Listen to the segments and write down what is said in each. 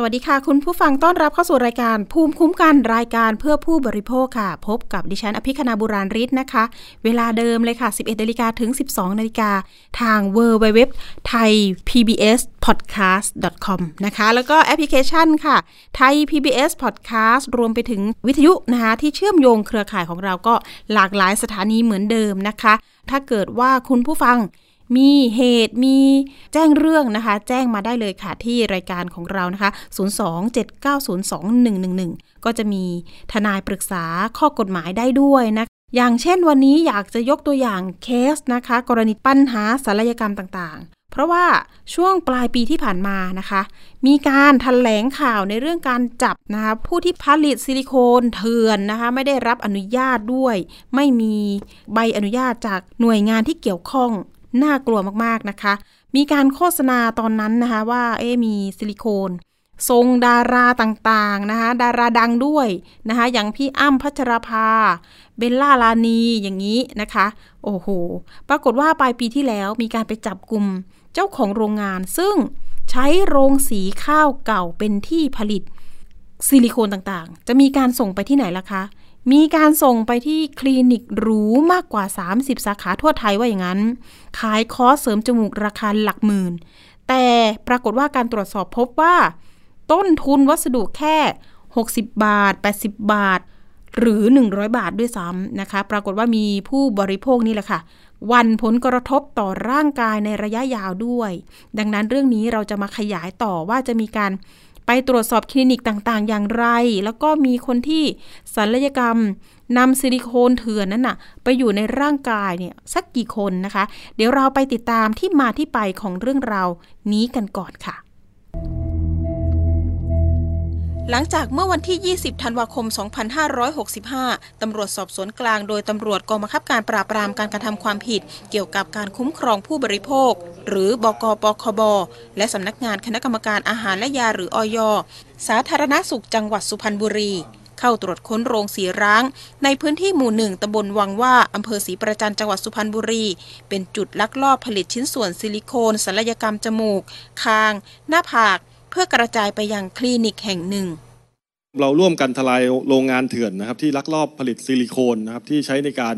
สวัสดีค่ะ คุณผู้ฟังต้อนรับเข้าสู่รายการ ภูมิคุ้มกันรายการเพื่อผู้บริโภคค่ะ พบกับดิฉันอภิคณาบุราริศนะคะ เวลาเดิมเลยค่ะ 11นาฬิกาถึง 12นาฬิกาทาง w w w t h a i PBS podcast com นะคะ แล้วก็แอปพลิเคชันค่ะไทย PBS podcast รวมไปถึงวิทยุนะคะที่เชื่อมโยงเครือข่ายของเราก็หลากหลายสถานีเหมือนเดิมนะคะ ถ้าเกิดว่าคุณผู้ฟัง มีเหตุมีแจ้งเรื่องนะคะ แจ้งมาได้เลยค่ะที่รายการของเรานะคะ 027902111 ก็จะมีทนายปรึกษาข้อกฎหมายได้ด้วยนะอย่างเช่นวันนี้อยากจะยกตัวอย่างเคสนะคะ กรณีปัญหาศัลยกรรมต่างๆ เพราะว่าช่วงปลายปีที่ผ่านมานะคะ มีการถแถลงข่าวในเรื่องการจับนะคะผู้ที่ผลิตซิลิโคนเถื่อนนะคะไม่ได้รับอนุญาตด้วย ไม่มีใบอนุญาตจากหน่วยงานที่เกี่ยวข้อง น่ากลัวมากๆนะคะ มีการโฆษณาตอนนั้นนะคะว่าเอ๊มีซิลิโคน ทรงดาราต่างๆนะคะดาราดังด้วยนะคะอย่างพี่อ้ำพัชรภา เบลล่าลานีอย่างนี้นะคะ โอ้โห ปรากฏว่าปลายปีที่แล้วมีการไปจับกลุ่มเจ้าของโรงงานซึ่งใช้โรงสีข้าวเก่าเป็นที่ผลิตซิลิโคนต่างๆ จะมีการส่งไปที่ไหนล่ะคะ มีการส่งไปที่คลินิกหรูมากกว่า 30 สาขาทั่วไทยว่าอย่างนั้น ขายคอร์สเสริมจมูกราคาหลักหมื่น แต่ปรากฏว่าการตรวจสอบพบว่า ต้นทุนวัสดุแค่ 60 บาท 80 บาท หรือ 100 บาทด้วยซ้ำนะคะ ปรากฏว่ามีผู้บริโภคนี่แหละค่ะวันผลกระทบต่อร่างกายในระยะยาวด้วย ดังนั้นเรื่องนี้เราจะมาขยายต่อว่าจะมีการ ไปตรวจสอบคลินิกต่างๆ อย่างไร แล้วก็มีคนที่ศัลยกรรมนำซิลิโคนเถื่อนนั้นน่ะ ไปอยู่ในร่างกายเนี่ยสักกี่คนนะคะ เดี๋ยวเราไปติดตามที่มาที่ไปของเรื่องราวนี้กันก่อนค่ะ หลังจากเมื่อวันที่ 20 ธันวาคม 2565 ตำรวจสอบสวนกลางโดยตำรวจกองบังคับการปราบปรามการกระทำความผิด เกี่ยวกับการคุ้มครองผู้บริโภค หรือบกปคบ และสำนักงานคณะกรรมการอาหารและยาหรืออยสาธารณสุขจังหวัดสุพรรณบุรี เข้าตรวจค้นโรงสีร้าง ในพื้นที่หมู่หนึ่งตำบลวังว่าอำเภอศรีประจันจังหวัดสุพรรณบุรี เป็นจุดลักลอบผลิตชิ้นส่วนซิลิโคนศัลยกรรมจมูก คาง หน้าผาก เพื่อกระจายไปยังคลินิกแห่งหนึ่ง เราร่วมกันทลายโรงงานเถื่อนนะครับ ที่ลักลอบผลิตซิลิโคนนะครับที่ใช้ในการ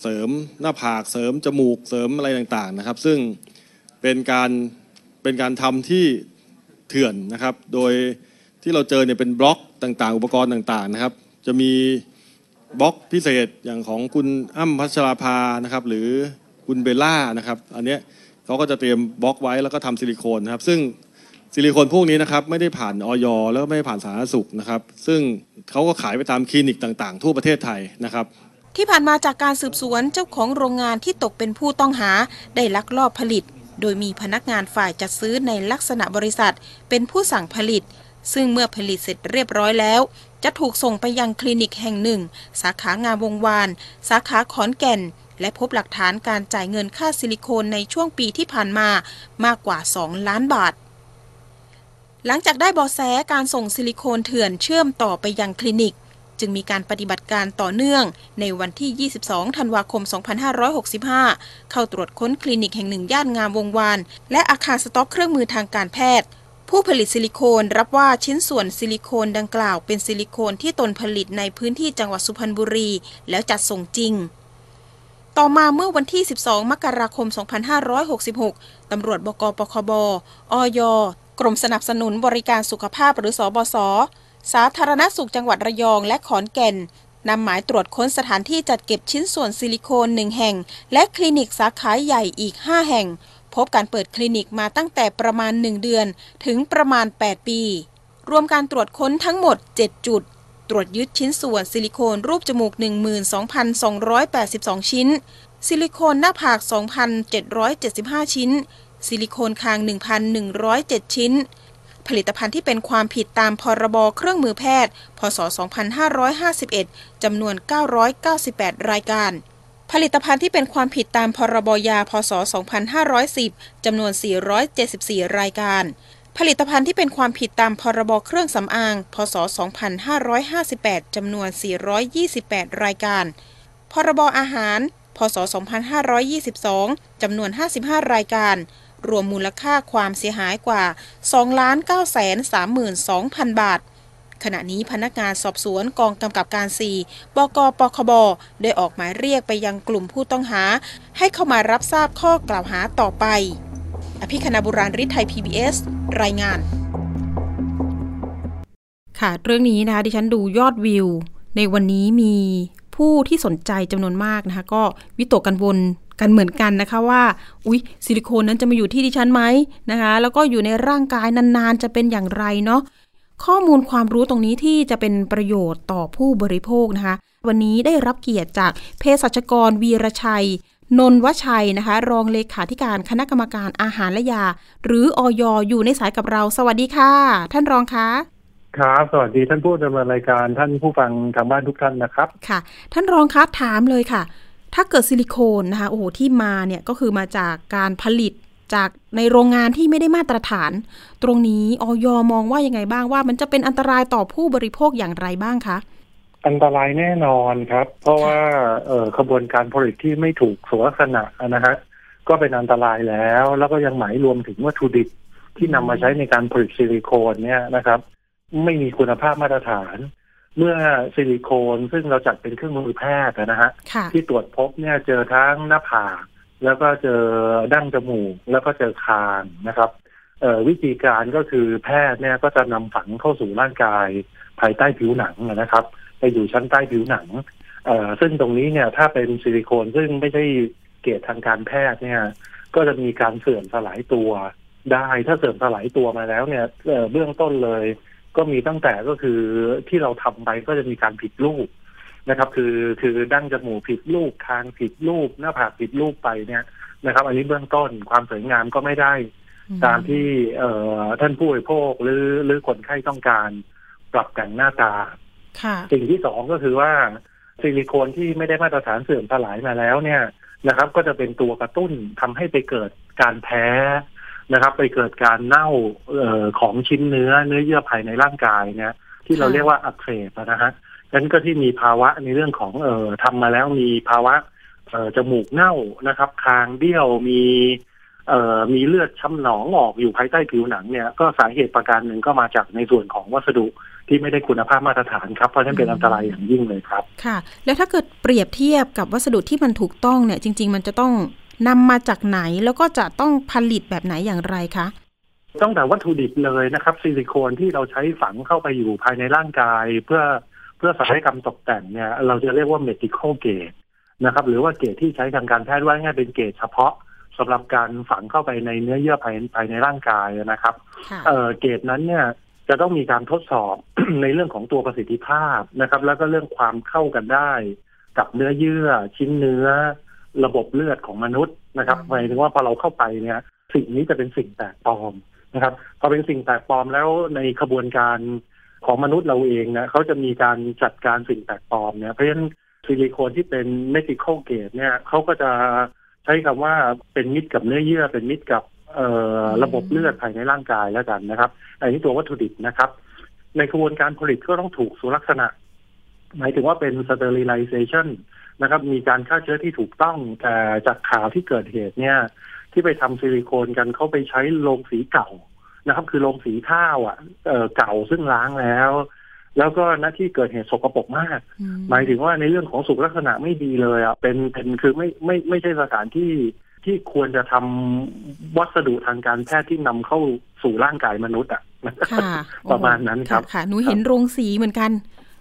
เสริมหน้าผากเสริมจมูกเสริมอะไรต่างๆนะครับ ซึ่งเป็นการเป็นการทำที่เถื่อนนะครับ โดยที่เราเจอเนี่ยเป็นบล็อกต่างๆ อุปกรณ์ต่างๆนะครับ จะมีบล็อกพิเศษอย่างของคุณอ้ำพัชราภานะครับ หรือคุณเบลล่านะครับ อันเนี้ยเขาก็จะเตรียมบล็อกไว้แล้วก็ทำซิลิโคนนะครับ ซึ่ง ซิลิโคนพวกนี้นะครับไม่ได้ผ่านออยแล้วก็ไม่ผ่านสาธารณสุขนะครับ ซึ่งเขาก็ขายไปตามคลินิกต่างๆ ทั่วประเทศไทยนะครับที่ผ่านมาจากการสืบสวนเจ้าของโรงงานที่ตกเป็นผู้ต้องหาได้ลักลอบผลิต โดยมีพนักงานฝ่ายจัดซื้อในลักษณะบริษัท เป็นผู้สั่งผลิต ซึ่งเมื่อผลิตเสร็จเรียบร้อยแล้ว จะถูกส่งไปยังคลินิกแห่งหนึ่ง สาขางามวงวาน สาขาขอนแก่น และพบหลักฐานการจ่ายเงินค่าซิลิโคนในช่วงปีที่ผ่านมามากกว่า 2 ล้านบาท หลังจากได้บอแสการส่งซิลิโคนเถื่อนเชื่อมต่อไปยังคลินิก จึงมีการปฏิบัติการต่อเนื่อง ในวันที่ 22 ธันวาคม 2565 เข้าตรวจค้นคลินิกแห่งหนึ่งย่านงามวงวาน และอาคารสต็อกเครื่องมือทางการแพทย์ ผู้ผลิตซิลิโคนรับว่าชิ้นส่วนซิลิโคนดังกล่าวเป็นซิลิโคนที่ตนผลิตในพื้นที่จังหวัดสุพรรณบุรี แล้วจัดส่งจริงต่อมาเมื่อวันที่ 12 มกราคม 2566 ตำรวจบก.ปคบ. อย. กรมสนับสนุนบริการสุขภาพหรือสบส สาธารณสุขจังหวัดระยองและขอนแก่นนำหมายตรวจค้นสถานที่จัดเก็บชิ้นส่วนซิลิโคนหนึ่งแห่ง และคลินิกสาขาใหญ่อีก 5 แห่ง พบการเปิดคลินิกมาตั้งแต่ประมาณ 1 เดือน ถึงประมาณ 8 ปี รวมการตรวจค้นทั้งหมด 7 จุด ตรวจยึดชิ้นส่วนซิลิโคนรูปจมูก 12,282 ชิ้น ซิลิโคนหน้าผาก 2,775 ชิ้น ซิลิโคนคาง 1,107 ชิ้น ผลิตภัณฑ์ที่เป็นความผิดตามพรบเครื่องมือแพทย์ พศ 2551 จำนวน 998 รายการ ผลิตภัณฑ์ที่เป็นความผิดตามพรบยา พศ 2510 จำนวน 474 รายการผลิตภัณฑ์ที่เป็นความผิดตามพรบเครื่องสำอาง พศ 2558 จำนวน 428 รายการ พรบอาหาร พศ 2522 จำนวน 55 รายการ รวมมูลค่าความเสียหายกว่า 2 9 3 2 0 0 0 บาท ขณะนี้พนักงานสอบสวนกองกำกับการ 4 บกปคบ ได้ออกหมายเรียกไปยังกลุ่มผู้ต้องหา ให้เข้ามารับทราบข้อกล่าวหาต่อไป อภิคณาบุราริไทย PBS รายงาน ค่ะ เรื่องนี้นะคะดิฉันดูยอดวิว ในวันนี้มีผู้ที่สนใจจำนวนมากนะคะ ก็วิตกกังวล กันเหมือนกันนะคะว่า อุ๊ยซิลิโคนนั้นจะมาอยู่ที่ดิฉันไหมนะคะ แล้วก็อยู่ในร่างกายนานๆ จะเป็นอย่างไรเนาะข้อมูลความรู้ตรงนี้ที่จะเป็นประโยชน์ต่อผู้บริโภคนะคะ วันนี้ได้รับเกียรติจากเภสัชกรวีรชัย นนวชัยนะคะ รองเลขาธิการคณะกรรมการอาหารและยา หรืออยอยู่ในสายกับเรา สวัสดีค่ะ ท่านรองคะครับสวัสดีท่านผู้ดำเนินรายการท่านผู้ฟังทางบ้านทุกท่านนะครับ ค่ะ ท่านรองคะถามเลยค่ะ ถ้าเกิดซิลิโคนนะคะโอ้โหที่มาเนี่ยก็คือมาจากการผลิตจากในโรงงานที่ไม่ได้มาตรฐาน ตรงนี้ออยมองว่ายังไงบ้างว่า มันจะเป็นอันตรายต่อผู้บริโภคอย่างไรบ้างคะ อันตรายแน่นอนครับ เพราะว่าเอ่อขบวนการผลิตที่ไม่ถูกสุขลักษณะนะฮะก็เป็นอันตรายแล้ว แล้วก็ยังหมายรวมถึงวัตถุดิบที่นำมาใช้ในการผลิตซิลิโคนเนี่ยนะครับ ไม่มีคุณภาพมาตรฐาน เมื่อซิลิโคนซึ่งเราจัดเป็นเครื่องมือแพทย์นะฮะค่ะที่ตรวจพบเนี่ยเจอทั้งหน้าผากแล้วก็เจอดั้งจมูก แล้วก็เจอคางนะครับเอ่อวิธีการก็คือแพทย์เนี่ยก็จะนำฝังเข้าสู่ร่างกาย ภายใต้ผิวหนังนะครับ ไปอยู่ชั้นใต้ผิวหนังเอ่อซึ่งตรงนี้เนี่ยถ้าเป็นซิลิโคนซึ่งไม่ใช่เกรดทางการแพทย์เนี่ย ก็จะมีการเสื่อมสลายตัวได้ถ้าเสื่อมสลายตัวมาแล้วเนี่ยเอ่อเบื้องต้นเลย ก็มีตั้งแต่ก็คือที่เราทำไปก็จะมีการผิดรูปนะครับ คือคือดั้งจมูกผิดรูปคางผิดรูปหน้าผากผิดรูปไปเนี่ยนะครับ อันนี้เบื้องต้นความสวยงามก็ไม่ได้ ตามที่เอ่อท่านผู้บริโภคหรือหรือคนไข้ต้องการปรับแต่งหน้าตาค่ะสิ่งที่สองก็คือว่าซิลิโคนที่ไม่ได้มาตรฐานเสื่อมสลายมาแล้วเนี่ยนะครับ ก็จะเป็นตัวกระตุ้นทำให้ไปเกิดการแพ้ นะครับ ไปเกิดการเน่าเอ่อของชิ้นเนื้อเนื้อเยื่อภายในร่างกายเนี่ยที่เราเรียกว่าอักเสบอะนะฮะนั้นก็ที่มีภาวะในเรื่องของเอ่อทำมาแล้วมีภาวะเอ่อจมูกเน่านะครับ คางเบี้ยวมีเอ่อมีเลือดช้ำหนองออกอยู่ภายใต้ผิวหนังเนี่ยก็สาเหตุประการหนึ่งก็มาจากในส่วนของวัสดุที่ไม่ได้คุณภาพมาตรฐานครับเพราะฉะนั้นเป็นอันตรายอย่างยิ่งเลยครับ ค่ะ แล้วถ้าเกิดเปรียบเทียบกับวัสดุที่มันถูกต้องเนี่ยจริง ๆ มันจะต้อง นำมาจากไหนแล้วก็จะต้องผลิตแบบไหนอย่างไรคะตั้งแต่วัตถุดิบเลยนะครับ ซิลิโคนที่เราใช้ฝังเข้าไปอยู่ภายในร่างกาย เพื่อเพื่อศัลยกรรมตกแต่งเนี่ยเราจะเรียกว่า medical grade นะครับ หรือว่าเกรดที่ใช้ทางการแพทย์ว่าง่ายเป็นเกรดเฉพาะสำหรับการฝังเข้าไปในเนื้อเยื่อภายภายในร่างกายนะครับค่ะเอ่อเกรดนั้นเนี่ยจะต้องมีการทดสอบในเรื่องของตัวประสิทธิภาพนะครับ แล้วก็เรื่องความเข้ากันได้ กับเนื้อเยื่อชิ้นเนื้อ ระบบเลือดของมนุษย์นะครับอืมหมายถึงว่าพอเราเข้าไปเนี่ยสิ่งนี้จะเป็นสิ่งแปลกปลอมนะครับพอเป็นสิ่งแปลกปลอมแล้วในขบวนการของมนุษย์เราเองนะเขาจะมีการจัดการสิ่งแปลกปลอมเนี่ยเพราะฉะนั้นซิลิโคนที่เป็น medical grade เนี่ยเขาก็จะใช้คำว่าเป็นมิตรกับเนื้อเยื่อ เป็นมิตรกับเอ่อระบบเลือดภายในร่างกายแล้วกันนะครับ อันนี้ตัววัตถุดิบนะครับ ในกระบวนการผลิตก็ต้องถูกสุลักษณะ หมายถึงว่าเป็น sterilization นะครับ มีการฆ่าเชื้อที่ถูกต้องแต่จากข่าวที่เกิดเหตุเนี่ย ที่ไปทำซิลิโคนกันเขาไปใช้โรงสีเก่านะครับ คือโรงสีข้าวอะเอ่อเก่าซึ่งล้างแล้ว แล้วก็ณที่เกิดเหตุสกปรกมากอืหมายถึงว่าในเรื่องของสุขลักษณะไม่ดีเลยอะเป็นเป็นคือไม่ไม่ไม่ใช่สถานที่ที่ควรจะทำวัสดุทางการแพทย์ที่นำเข้าสู่ร่างกายมนุษย์อะค่ะประมาณนั้นครับะค่ะหนูเห็นโรงสีเหมือนกัน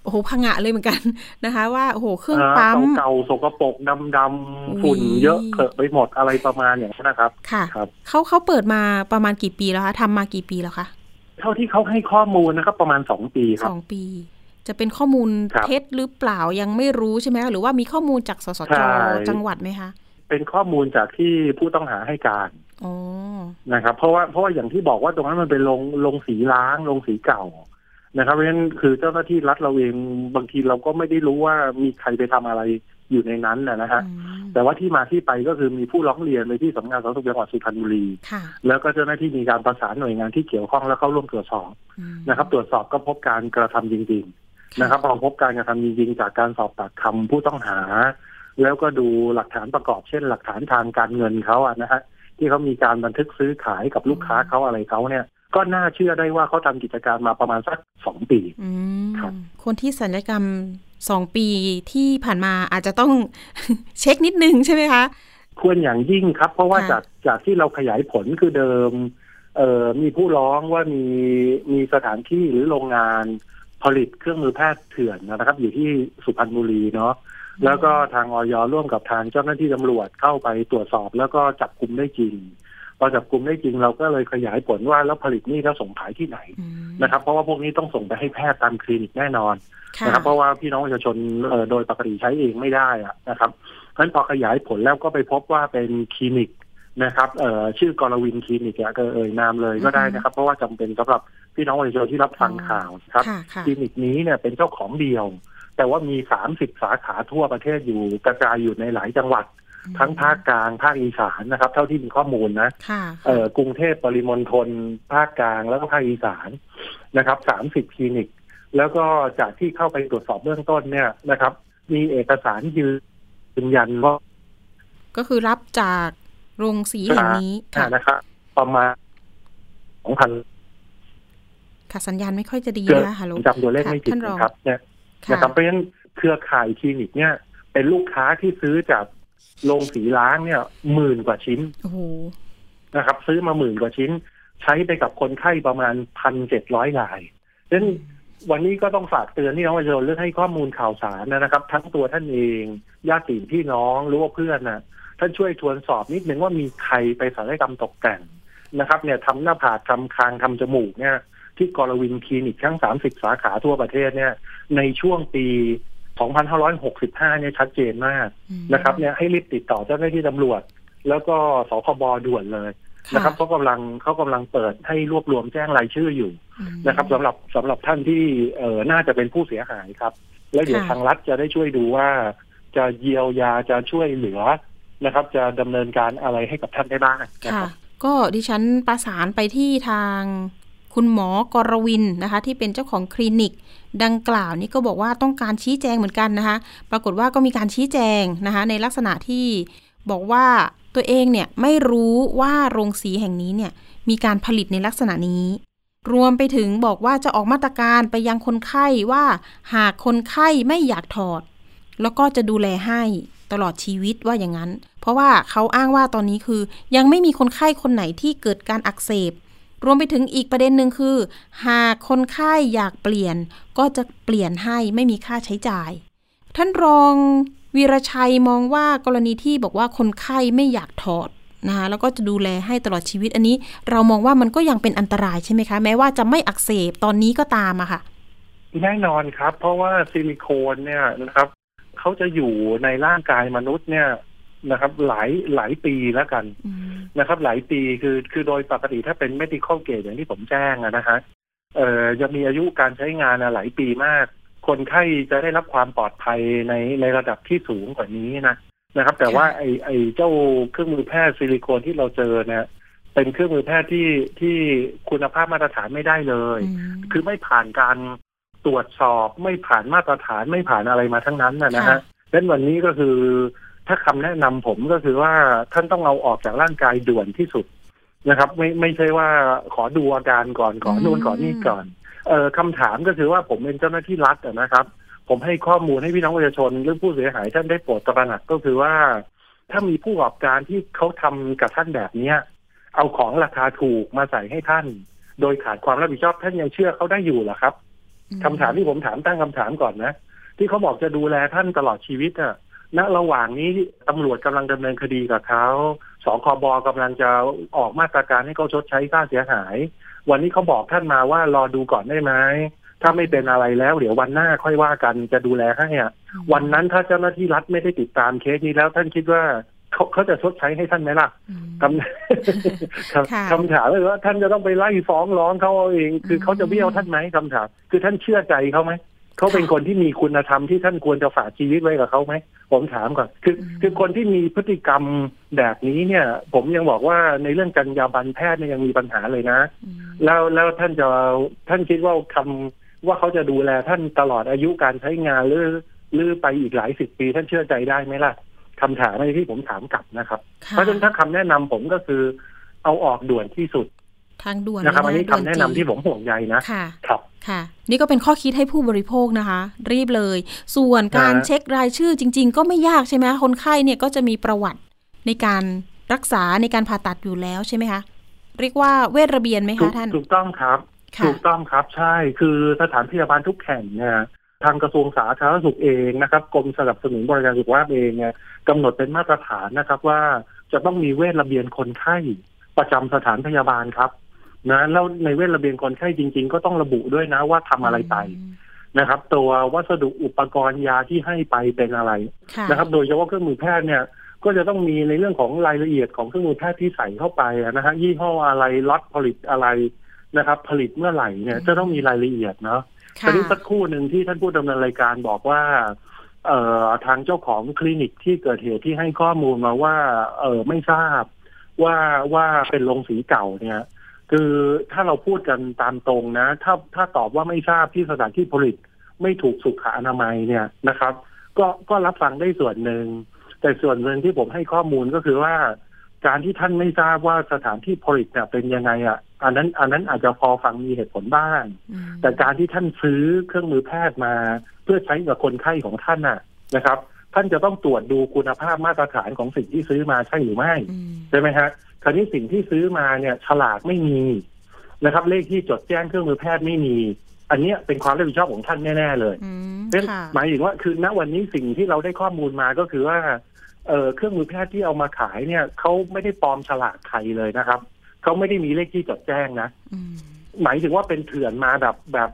โอ้โหพังงะเลยเหมือนกันนะคะ ว่าโอ้โหเครื่องเอ่อปั๊มเก่าๆสกปรกดำดอุ๊ยำฝุ่นเยอะเถอะไปหมดอะไรประมาณอย่างนั้นนะครับ ค่ะครับเขาเขาเปิดมาประมาณกี่ปีแล้วคะทำมากี่ปีแล้วคะเท่าที่เขาให้ข้อมูลนะครับประมาณสองปีคสรับองปี จะเป็นข้อมูลครับเท็จหรือเปล่ายังไม่รู้ใช่ไหมคะหรือว่ามีข้อมูลจากสสใช่จจังหวัดไหมคะเป็นข้อมูลจากที่ผู้ต้องหาให้การอ๋อนะครับ เพราะว่าเพราะว่าอย่างที่บอกว่าตรงนั้นมันเป็นโรงโรงสีล้างโรงสีเก่า นะครับเพราะฉะนั้นคือเจ้าหน้าที่รัฐเราเองบางทีเราก็ไม่ได้รู้ว่ามีใครไปทำอะไรอยู่ในนั้นนะฮะอืมแต่ว่าที่มาที่ไปก็คือมีผู้ร้องเรียนไปที่สำนักงานสาธารณสุขจังหวัดสุพรรณบุรีค่ะแล้วก็เจ้าหน้าที่มีการประสานหน่วยงานที่เกี่ยวข้องแล้วเข้าร่วมตรวจสอบอืมนะครับ ตรวจสอบก็พบการกระทำจริง ๆ นะครับพอพบการกระทำจริง ๆ จากการสอบปากคำผู้ต้องหา แล้วก็ดูหลักฐานประกอบเช่น หลักฐานทางการเงินเขาอะนะฮะที่เขามีการบันทึกซื้อขายกับลูกค้าเขาอะไรเขาเนี่ย ก็น่าเชื่อได้ว่าเขาทำกิจการมาประมาณสักสองปีอืมครับคนที่ศัลยกรรมสองปีที่ผ่านมาอาจจะต้องเช็คนิดนึงใช่ไหมคะ ควรอย่างยิ่งครับ เพราะว่าค่ะจากจากที่เราขยายผลคือเดิมเอ่อมีผู้ร้องว่ามีมีสถานที่หรือโรงงานผลิตเครื่องมือแพทย์เถื่อนนะครับ อยู่ที่สุพรรณบุรีเนาะแล้วก็ทางออยร่วมกับทางเจ้าหน้าที่ตำรวจเข้าไปตรวจสอบแล้วก็จับกลุ่มได้จริง พอจับกลุ่มได้จริงเราก็เลยขยายผลว่าแล้วผลิตนี่แล้วส่งขายที่ไหนอืมนะครับ เพราะว่าพวกนี้ต้องส่งไปให้แพทย์ตามคลินิกแน่นอนค่ะนะครับ เพราะว่าพี่น้องประชาชนเอ่อโดยปกติใช้เองไม่ได้อะนะครับเพราะฉะนั้นพอขยายผลแล้วก็ไปพบว่าเป็นคลินิกนะครับเอ่อชื่อกรวินคลินิกอะก็เอ่ยนามเลยก็ได้นะครับ เพราะว่าจำเป็นสำหรับพี่น้องประชาชนที่รับฟังข่าวนะครับค่ะค่ะคลินิกนี้เนี่ยเป็นเจ้าของเดียว แต่ว่ามี 30 สาขาทั่วประเทศอยู่กระจายอยู่ในหลายจังหวัด ทั้งภาคกลางภาคอีสานนะครับ เท่าที่มีข้อมูลนะค่ะเอ่อกรุงเทพปริมณฑลภาคกลางแล้วก็ภาคอีสานนะครับสามสิบคลินิก แล้วก็จากที่เข้าไปตรวจสอบเบื้องต้นเนี่ยนะครับ มีเอกสารยืนยันว่า ก็คือรับจากโรงสีแห่งนี้ค่ะนะครับประมาณสองพันค่ะสัญญาณไม่ค่อยจะดีเกิดนะคะฮัลโหลจำตัวเลขไม่ผิดท่านรองนะครับเนี่ยค่ะนะครับเพราะฉะนั้นเครือข่ายคลินิกเนี่ย เป็นลูกค้าที่ซื้อจาก โรงสีล้างเนี่ยหมื่นกว่าชิ้นโอ้โหนะครับ ซื้อมาหมื่นกว่าชิ้น ใช้ไปกับคนไข้ประมาณพันเจ็ดร้อยรายดังนั้นวันนี้ก็ต้องฝากเตือนที่น้องประชาชนเรื่องให้ข้อมูลข่าวสารนะครับ ทั้งตัวท่านเองญาติพี่น้องหรือว่าเพื่อนนะท่านช่วยทวนสอบนิดนึงว่ามีใครไปศัลยกรรมตกแต่งนะครับ เนี่ยทำหน้าผากทำคางทำจมูกเนี่ยที่กรวินคลินิกทั้ง30สาขาทั่วประเทศเนี่ย ในช่วงปี 2565 เนี่ยชัดเจนมากอืมนะครับเนี่ยให้รีบติดต่อเจ้าหน้าที่ตำรวจ แล้วก็สคบด่วนเลยนะครับเขากำลังเขากำลังเปิดให้รวบรวมแจ้งรายชื่ออยู่อืมนะครับสำหรับสำหรับท่านที่เอ่อน่าจะเป็นผู้เสียหายครับ แล้วเดี๋ยวค่ะทางรัฐจะได้ช่วยดูว่าจะเยียวยาจะช่วยเหลือนะครับ จะดำเนินการอะไรให้กับท่านได้บ้างนะคค่ะรับก็ดิฉันประสานไปที่ทาง คุณหมอกรวินนะคะที่เป็นเจ้าของคลินิก ดังกล่าวนี่ก็บอกว่าต้องการชี้แจงเหมือนกันนะคะ ปรากฏว่าก็มีการชี้แจงนะคะในลักษณะที่บอกว่าตัวเองเนี่ยไม่รู้ว่าโรงสีแห่งนี้เนี่ยมีการผลิตในลักษณะนี้ รวมไปถึงบอกว่าจะออกมาตรการไปยังคนไข้ว่า หากคนไข้ไม่อยากถอด แล้วก็จะดูแลให้ตลอดชีวิตว่าอย่างนั้น เพราะว่าเขาอ้างว่าตอนนี้คือ ยังไม่มีคนไข้คนไหนที่เกิดการอักเสบ รวมไปถึงอีกประเด็นหนึ่งคือ หากคนไข้อยากเปลี่ยนก็จะเปลี่ยนให้ไม่มีค่าใช้จ่าย ท่านรองวีรชัยมองว่ากรณีที่บอกว่าคนไข้ไม่อยากถอดนะคะแล้วก็จะดูแลให้ตลอดชีวิตอันนี้ เรามองว่ามันก็ยังเป็นอันตรายใช่ไหมคะ แม้ว่าจะไม่อักเสบตอนนี้ก็ตามอะค่ะ แน่นอนครับ เพราะว่าซิลิโคนเนี่ยนะครับเขาจะอยู่ในร่างกายมนุษย์เนี่ย นะครับ หลายหลายปีแล้วกันอืมนะครับ หลายปีคือคือโดยปกติถ้าเป็น medical grade อย่างที่ผมแจ้งอะนะฮะเอ่อจะมีอายุการใช้งานอะหลายปีมาก คนไข้จะได้รับความปลอดภัยในในระดับที่สูงกว่านี้นะนะครับ แต่ว่าไอไอเจ้าเครื่องมือแพทย์ซิลิโคนที่เราเจอเนี่ยเป็นเครื่องมือแพทย์ที่ที่คุณภาพมาตรฐานไม่ได้เลยอืมคือไม่ผ่านการตรวจสอบไม่ผ่านมาตรฐานไม่ผ่านอะไรมาทั้งนั้นนะนะค่ะฮะดังนั้นวันนี้ก็คือ ถ้าคำแนะนำผมก็คือว่าท่านต้องเอาออกจากร่างกายด่วนที่สุดนะครับ ไม่ไม่ใช่ว่าขอดูอาการก่อนขอนู่นขอนี่ก่อน เอ่อคำถามก็คือว่าผมเป็นเจ้าหน้าที่รัฐนะครับ ผมให้ข้อมูลให้พี่น้องประชาชนหรือผู้เสียหายท่านได้โปรดตระหนักก็คือว่า ถ้ามีผู้ประกอบการที่เขาทำกับท่านแบบเนี้ยเอาของราคาถูกมาใส่ให้ท่าน โดยขาดความรับผิดชอบท่านยังเชื่อเขาได้อยู่หรอครับคำถามที่ผมถามตั้งคำถามก่อนนะ ที่เขาบอกจะดูแลท่านตลอดชีวิตอะ ณระหว่างนี้ตำรวจกำลังดำเนินคดีกับเขาสคบกำลังจะออกมาตรการให้เขาชดใช้ค่าเสียหาย วันนี้เขาบอกท่านมาว่ารอดูก่อนได้ไหมถ้าไม่เป็นอะไรแล้ว เดี๋ยววันหน้าค่อยว่ากันจะดูแลให้อะวันนั้นถ้าเจ้าหน้าที่รัฐไม่ได้ติดตามเคสนี้แล้วท่านคิดว่าเขาเขาจะชดใช้ให้ท่านไหมล่ะอืมคำคค่ะำคำถามเลยว่าท่านจะต้องไปไล่ฟ้องร้องเขาเอาเอง คืออืมเขาจะเบี้ยวท่านไหมคำถามคือท่านเชื่อใจเขาไหม เขาเป็นคนที่มีคุณธรรมที่ท่านควรจะฝากชีวิตไว้กับเขาไหมผมถามก่อนคือ คือคนที่มีพฤติกรรมแบบนี้เนี่ย ผมยังบอกว่าในเรื่องจรรยาบรรณแพทย์เนี่ยยังมีปัญหาเลยนะ แล้วแล้วท่านจะท่านคิดว่าคำว่าเขาจะดูแลท่านตลอดอายุการใช้งานหรือหรือไปอีกหลายสิบปีท่านเชื่อใจได้ไหมล่ะคำถามในที่ผมถามกลับนะครับ เพราะฉะนั้นถ้าคำแนะนำผมก็คือ เอาออกด่วนที่สุด ทางด่วนนะครับเลยอันนี้คำแนะนำที่ผมห่วงใยนะค่ะครับค่ะ นี่ก็เป็นข้อคิดให้ผู้บริโภคนะคะ รีบเลย ส่วนการนะเช็ครายชื่อจริง ๆ ก็ไม่ยากใช่ไหมคนไข้เนี่ยก็จะมีประวัติในการรักษาในการผ่าตัดอยู่แล้วใช่ไหมคะเรียกว่าเวชระเบียนไหมถูคะกท่านถูกต้องครับค่ะถูกต้องครับใช่คือสถานพยาบาลทุกแห่งเนี่ยทางกระทรวงสาธารณสุขเองนะครับกรมสนับสนุนบริการสุขภาพเองเนี่ยกำหนดเป็นมาตรฐานนะครับว่าจะต้องมีเวชระเบียนคนไข้ประจำสถานพยาบาลครับ นะแล้วในเวชระเบียนคนไข้จริง ๆ ก็ต้องระบุด้วยนะว่าทำอะไรไปนะครับ ตัววัสดุอุปกรณ์ยาที่ให้ไปเป็นอะไรค่ะนะครับ โดยเฉพาะเครื่องมือแพทย์เนี่ย ก็จะต้องมีในเรื่องของรายละเอียดของเครื่องมือแพทย์ที่ใส่เข้าไปอะนะฮะยี่ห้ออะไรล็อตผลิตอะไรนะครับ ผลิตเมื่อไหร่เนี่ยจะต้องมีรายละเอียดเนาะค่ะทีนี้สักครู่หนึ่งที่ท่านผู้ดำเนินรายการบอกว่าเอ่อทางเจ้าของคลินิกที่เกิดเหตุที่ให้ข้อมูลมาว่า เออไม่ทราบว่าว่าเป็นโรงสีเก่าเนี่ย คือถ้าเราพูดกันตามตรงนะ ถ้าถ้าตอบว่าไม่ทราบที่สถานที่ผลิตไม่ถูกสุขอนามัยเนี่ยนะครับ ก็ก็รับฟังได้ส่วนหนึ่ง แต่ส่วนหนึ่งที่ผมให้ข้อมูลก็คือว่า การที่ท่านไม่ทราบว่าสถานที่ผลิตเนี่ยเป็นยังไงอะ อันนั้น อันนั้นอาจจะพอฟังมีเหตุผลบ้างอืมแต่การที่ท่านซื้อเครื่องมือแพทย์มา เพื่อใช้กับคนไข้ของท่านน่ะนะครับ ท่านจะต้องตรวจดูคุณภาพมาตรฐานของสิ่งที่ซื้อมาใช่หรือไม่อืมใช่ไหมฮะคราวนี้สิ่งที่ซื้อมาเนี่ยฉลากไม่มีนะครับ เลขที่จดแจ้งเครื่องมือแพทย์ไม่มี อันเนี้ยเป็นความรับผิดชอบของท่านแน่ๆเลยอืมเพราะฉะนั้นค่ะหมายถึงว่าคือณวันนี้สิ่งที่เราได้ข้อมูลมาก็คือว่าเอ่อเครื่องมือแพทย์ที่เอามาขายเนี่ยเขาไม่ได้ปลอมฉลากใครเลยนะครับเขาไม่ได้มีเลขที่จดแจ้งนะอืมหมายถึงว่าเป็นเถื่อนมาแบบแบบ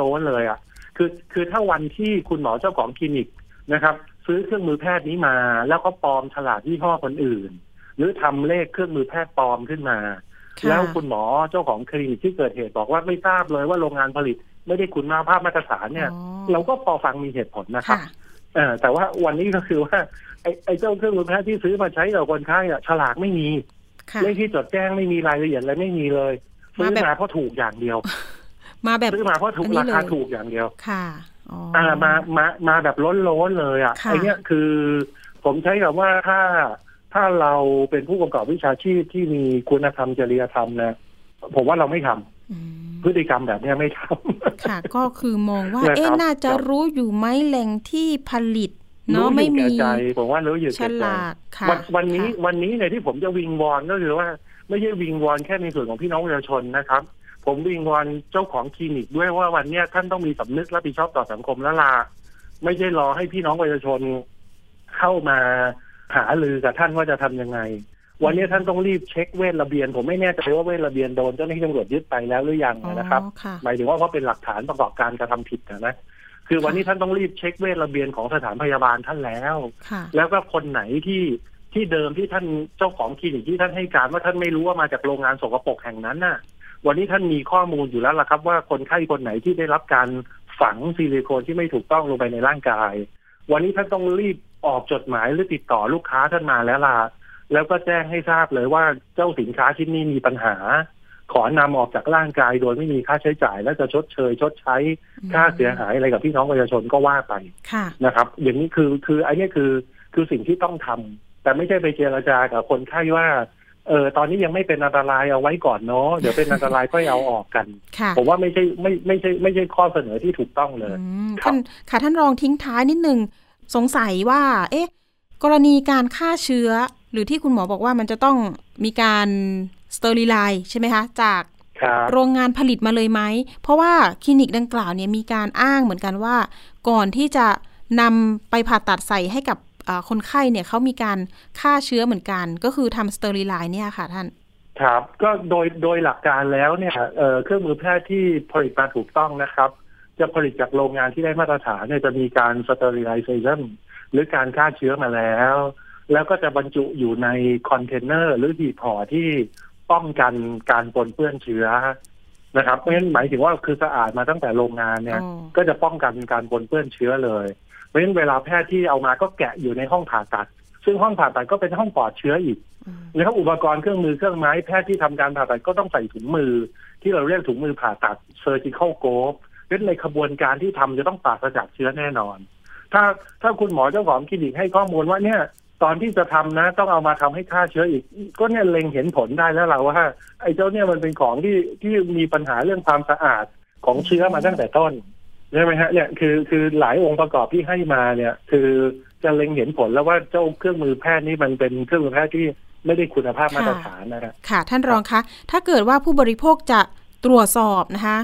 ล้นๆเลยอะ คือคือถ้าวันที่คุณหมอเจ้าของคลินิกนะครับ ซื้อเครื่องมือแพทย์นี้มา แล้วก็ปลอมฉลากยี่ห้อคนอื่น หรือทำเลขเครื่องมือแพทย์ปลอมขึ้นมาค่ะแล้วคุณหมอเจ้าของคลินิกที่เกิดเหตุบอกว่าไม่ทราบเลยว่าโรงงานผลิตไม่ได้คุณภาพมาตรฐานเนี่ยอ๋อเราก็พอฟังมีเหตุผลนะครับค่ะเออแต่ว่าวันนี้ก็คือว่าไอ้ไอ้เจ้าเครื่องมือแพทย์ที่ซื้อมาใช้กับคนไข้อะฉลากไม่มีค่ะเลขที่จดแจ้งไม่มีรายละเอียดอะไรไม่มีเลยซื้อมาแบบมาเพราะถูกอย่างเดียว มาแบบซื้อมาเพราะถูกอันนี้ราคาเลยถูกอย่างเดียวค่ะ อ๋อออ่ามามามาแบบล้นล้นๆเลยอะค่ะไอเนี้ยคือ ผมใช้คำว่าถ้าถ้าเราเป็นผู้ประกอบวิชาชีพที่มีคุณธรรมจริยธรรมนะผมว่าเราไม่ทำอืมพฤติกรรมแบบเนี้ยไม่ทำค่ะ ก็คือมองว่านะครับเอ๊ะน่าจะครับรู้อยู่ไหมแหล่งที่ผลิตเนาะรู้ไม่อยู่มีแก่ใจผมว่ารู้อยู่ฉแก่ใจลากค่ะวันวันนี้ค่ะวันนี้เนี่ยที่ผมจะวิงวอนก็คือว่า ไม่ใช่วิงวอนแค่ในส่วนของพี่น้องประชาชนนะครับ ผมวิงวอนเจ้าของคลินิกด้วยว่าวันเนี้ยท่านต้องมีสำนึกรับผิดชอบต่อสังคมแล้วล่ะไม่ใช่รอให้พี่น้องประชาชนเข้ามาหาลือกับท่านว่าจะทำยังไง วันนี้ท่านต้องรีบเช็คเวทระเบียน ผมไม่แน่ใจว่าเวทระเบียนโดนเจ้าหน้าที่ตำรวจยึดไปแล้วหรือยังนะครับอ๋อค่ะหมายถึงว่าเพราะเป็นหลักฐานประกอบการกระทำผิดนะนะ คือวันนี้ท่านต้องรีบเช็คเวทระเบียนของสถานพยาบาลท่านแล้วค่ะแล้วก็คนไหนที่ที่เดิมที่ท่านเจ้าของคลินิกที่ท่านให้การว่าท่านไม่รู้ว่ามาจากโรงงานสกปรกแห่งนั้นน่ะ วันนี้ท่านมีข้อมูลอยู่แล้วล่ะครับ ว่าคนไข้คนไหนที่ได้รับการฝังซิลิโคนที่ไม่ถูกต้องลงไปในร่างกาย วันนี้ท่านต้องรีบออกจดหมายหรือติดต่อลูกค้าท่านมาแล้วล่ะแล้วก็แจ้งให้ทราบเลยว่าเจ้าสินค้าชิ้นนี้มีปัญหา ขอนำออกจากร่างกายโดยไม่มีค่าใช้จ่าย และจะชดเชย ชดใช้ค่าเสียหายอะไรกับพี่น้องประชาชนก็ว่าไปค่ะนะครับ อย่างนี้คือคือไอ้นี่คือคือสิ่งที่ต้องทำแต่ไม่ใช่ไปเจรจากับคนไข้ว่า เออตอนนี้ยังไม่เป็นอันตรายเอาไว้ก่อนเนาะเดี๋ยวเป็นอันตรายค่อยเอาออกกันค่ะผมว่าไม่ใช่ไม่ไม่ใช่ไม่ใช่ข้อเสนอที่ถูกต้องเลยอืมครับท่านค่ะท่านรองทิ้งท้ายนิดนึงสงสัยว่า เอ๊ะ กรณีการฆ่าเชื้อ หรือที่คุณหมอบอกว่ามันจะต้องมีการสเตอริไลใช่ไหมคะ จากครับโรงงานผลิตมาเลยไหม เพราะว่าคลินิกดังกล่าวเนี่ยมีการอ้างเหมือนกันว่า ก่อนที่จะนำไปผ่าตัดใส่ให้กับอ่า คนไข้เนี่ยเขามีการฆ่าเชื้อเหมือนกัน ก็คือทำสเตอริไลเนี่ยค่ะท่าน ครับก็โดยโดยหลักการแล้วเนี่ยเอ่อเครื่องมือแพทย์ที่ผลิตมาถูกต้องนะครับ จะผลิตจากโรงงานที่ได้มาตรฐานเนี่ยจะมีการ sterilization หรือการฆ่าเชื้อมาแล้ว แล้วก็จะบรรจุอยู่ในคอนเทนเนอร์หรือหีบห่อที่ป้องกันการปนเปื้อนเชื้อนะครับเพราะฉะนั้นหมายถึงว่าคือสะอาดมาตั้งแต่โรงงานเนี่ยอ๋อก็จะป้องกันการปนเปื้อนเชื้อเลย เพราะฉะนั้นเวลาแพทย์ที่เอามาก็แกะอยู่ในห้องผ่าตัด ซึ่งห้องผ่าตัดก็เป็นห้องปลอดเชื้ออีกอืมนะครับอุปกรณ์เครื่องมือเครื่องไม้แพทย์ที่ทำการผ่าตัดก็ต้องใส่ถุงมือ ที่เราเรียกถุงมือผ่าตัด surgical glove เพราะฉะนั้นในขบวนการที่ทำจะต้องปราศจากเชื้อแน่นอน ถ้าถ้าคุณหมอเจ้าของคลินิกให้ข้อมูลว่าเนี่ยตอนที่จะทำนะ ต้องเอามาทำให้ฆ่าเชื้ออีก ก็เนี่ยเล็งเห็นผลได้แล้วเราว่าไอ้เจ้าเนี่ยมันเป็นของที่ที่มีปัญหาเรื่องความสะอาดของเชื้อมาตั้งแต่ต้น ใช่ไหมฮะเนี่ยคือคือหลายองค์ประกอบที่ให้มาเนี่ย คือจะเล็งเห็นผลแล้วว่าเจ้าเครื่องมือแพทย์นี่มันเป็นเครื่องมือแพทย์ที่ไม่ได้คุณภาพมาตรฐานนะฮะค่ะ ท่านรองคะ ถ้าเกิดว่าผู้บริโภคจะตรวจสอบนะคะ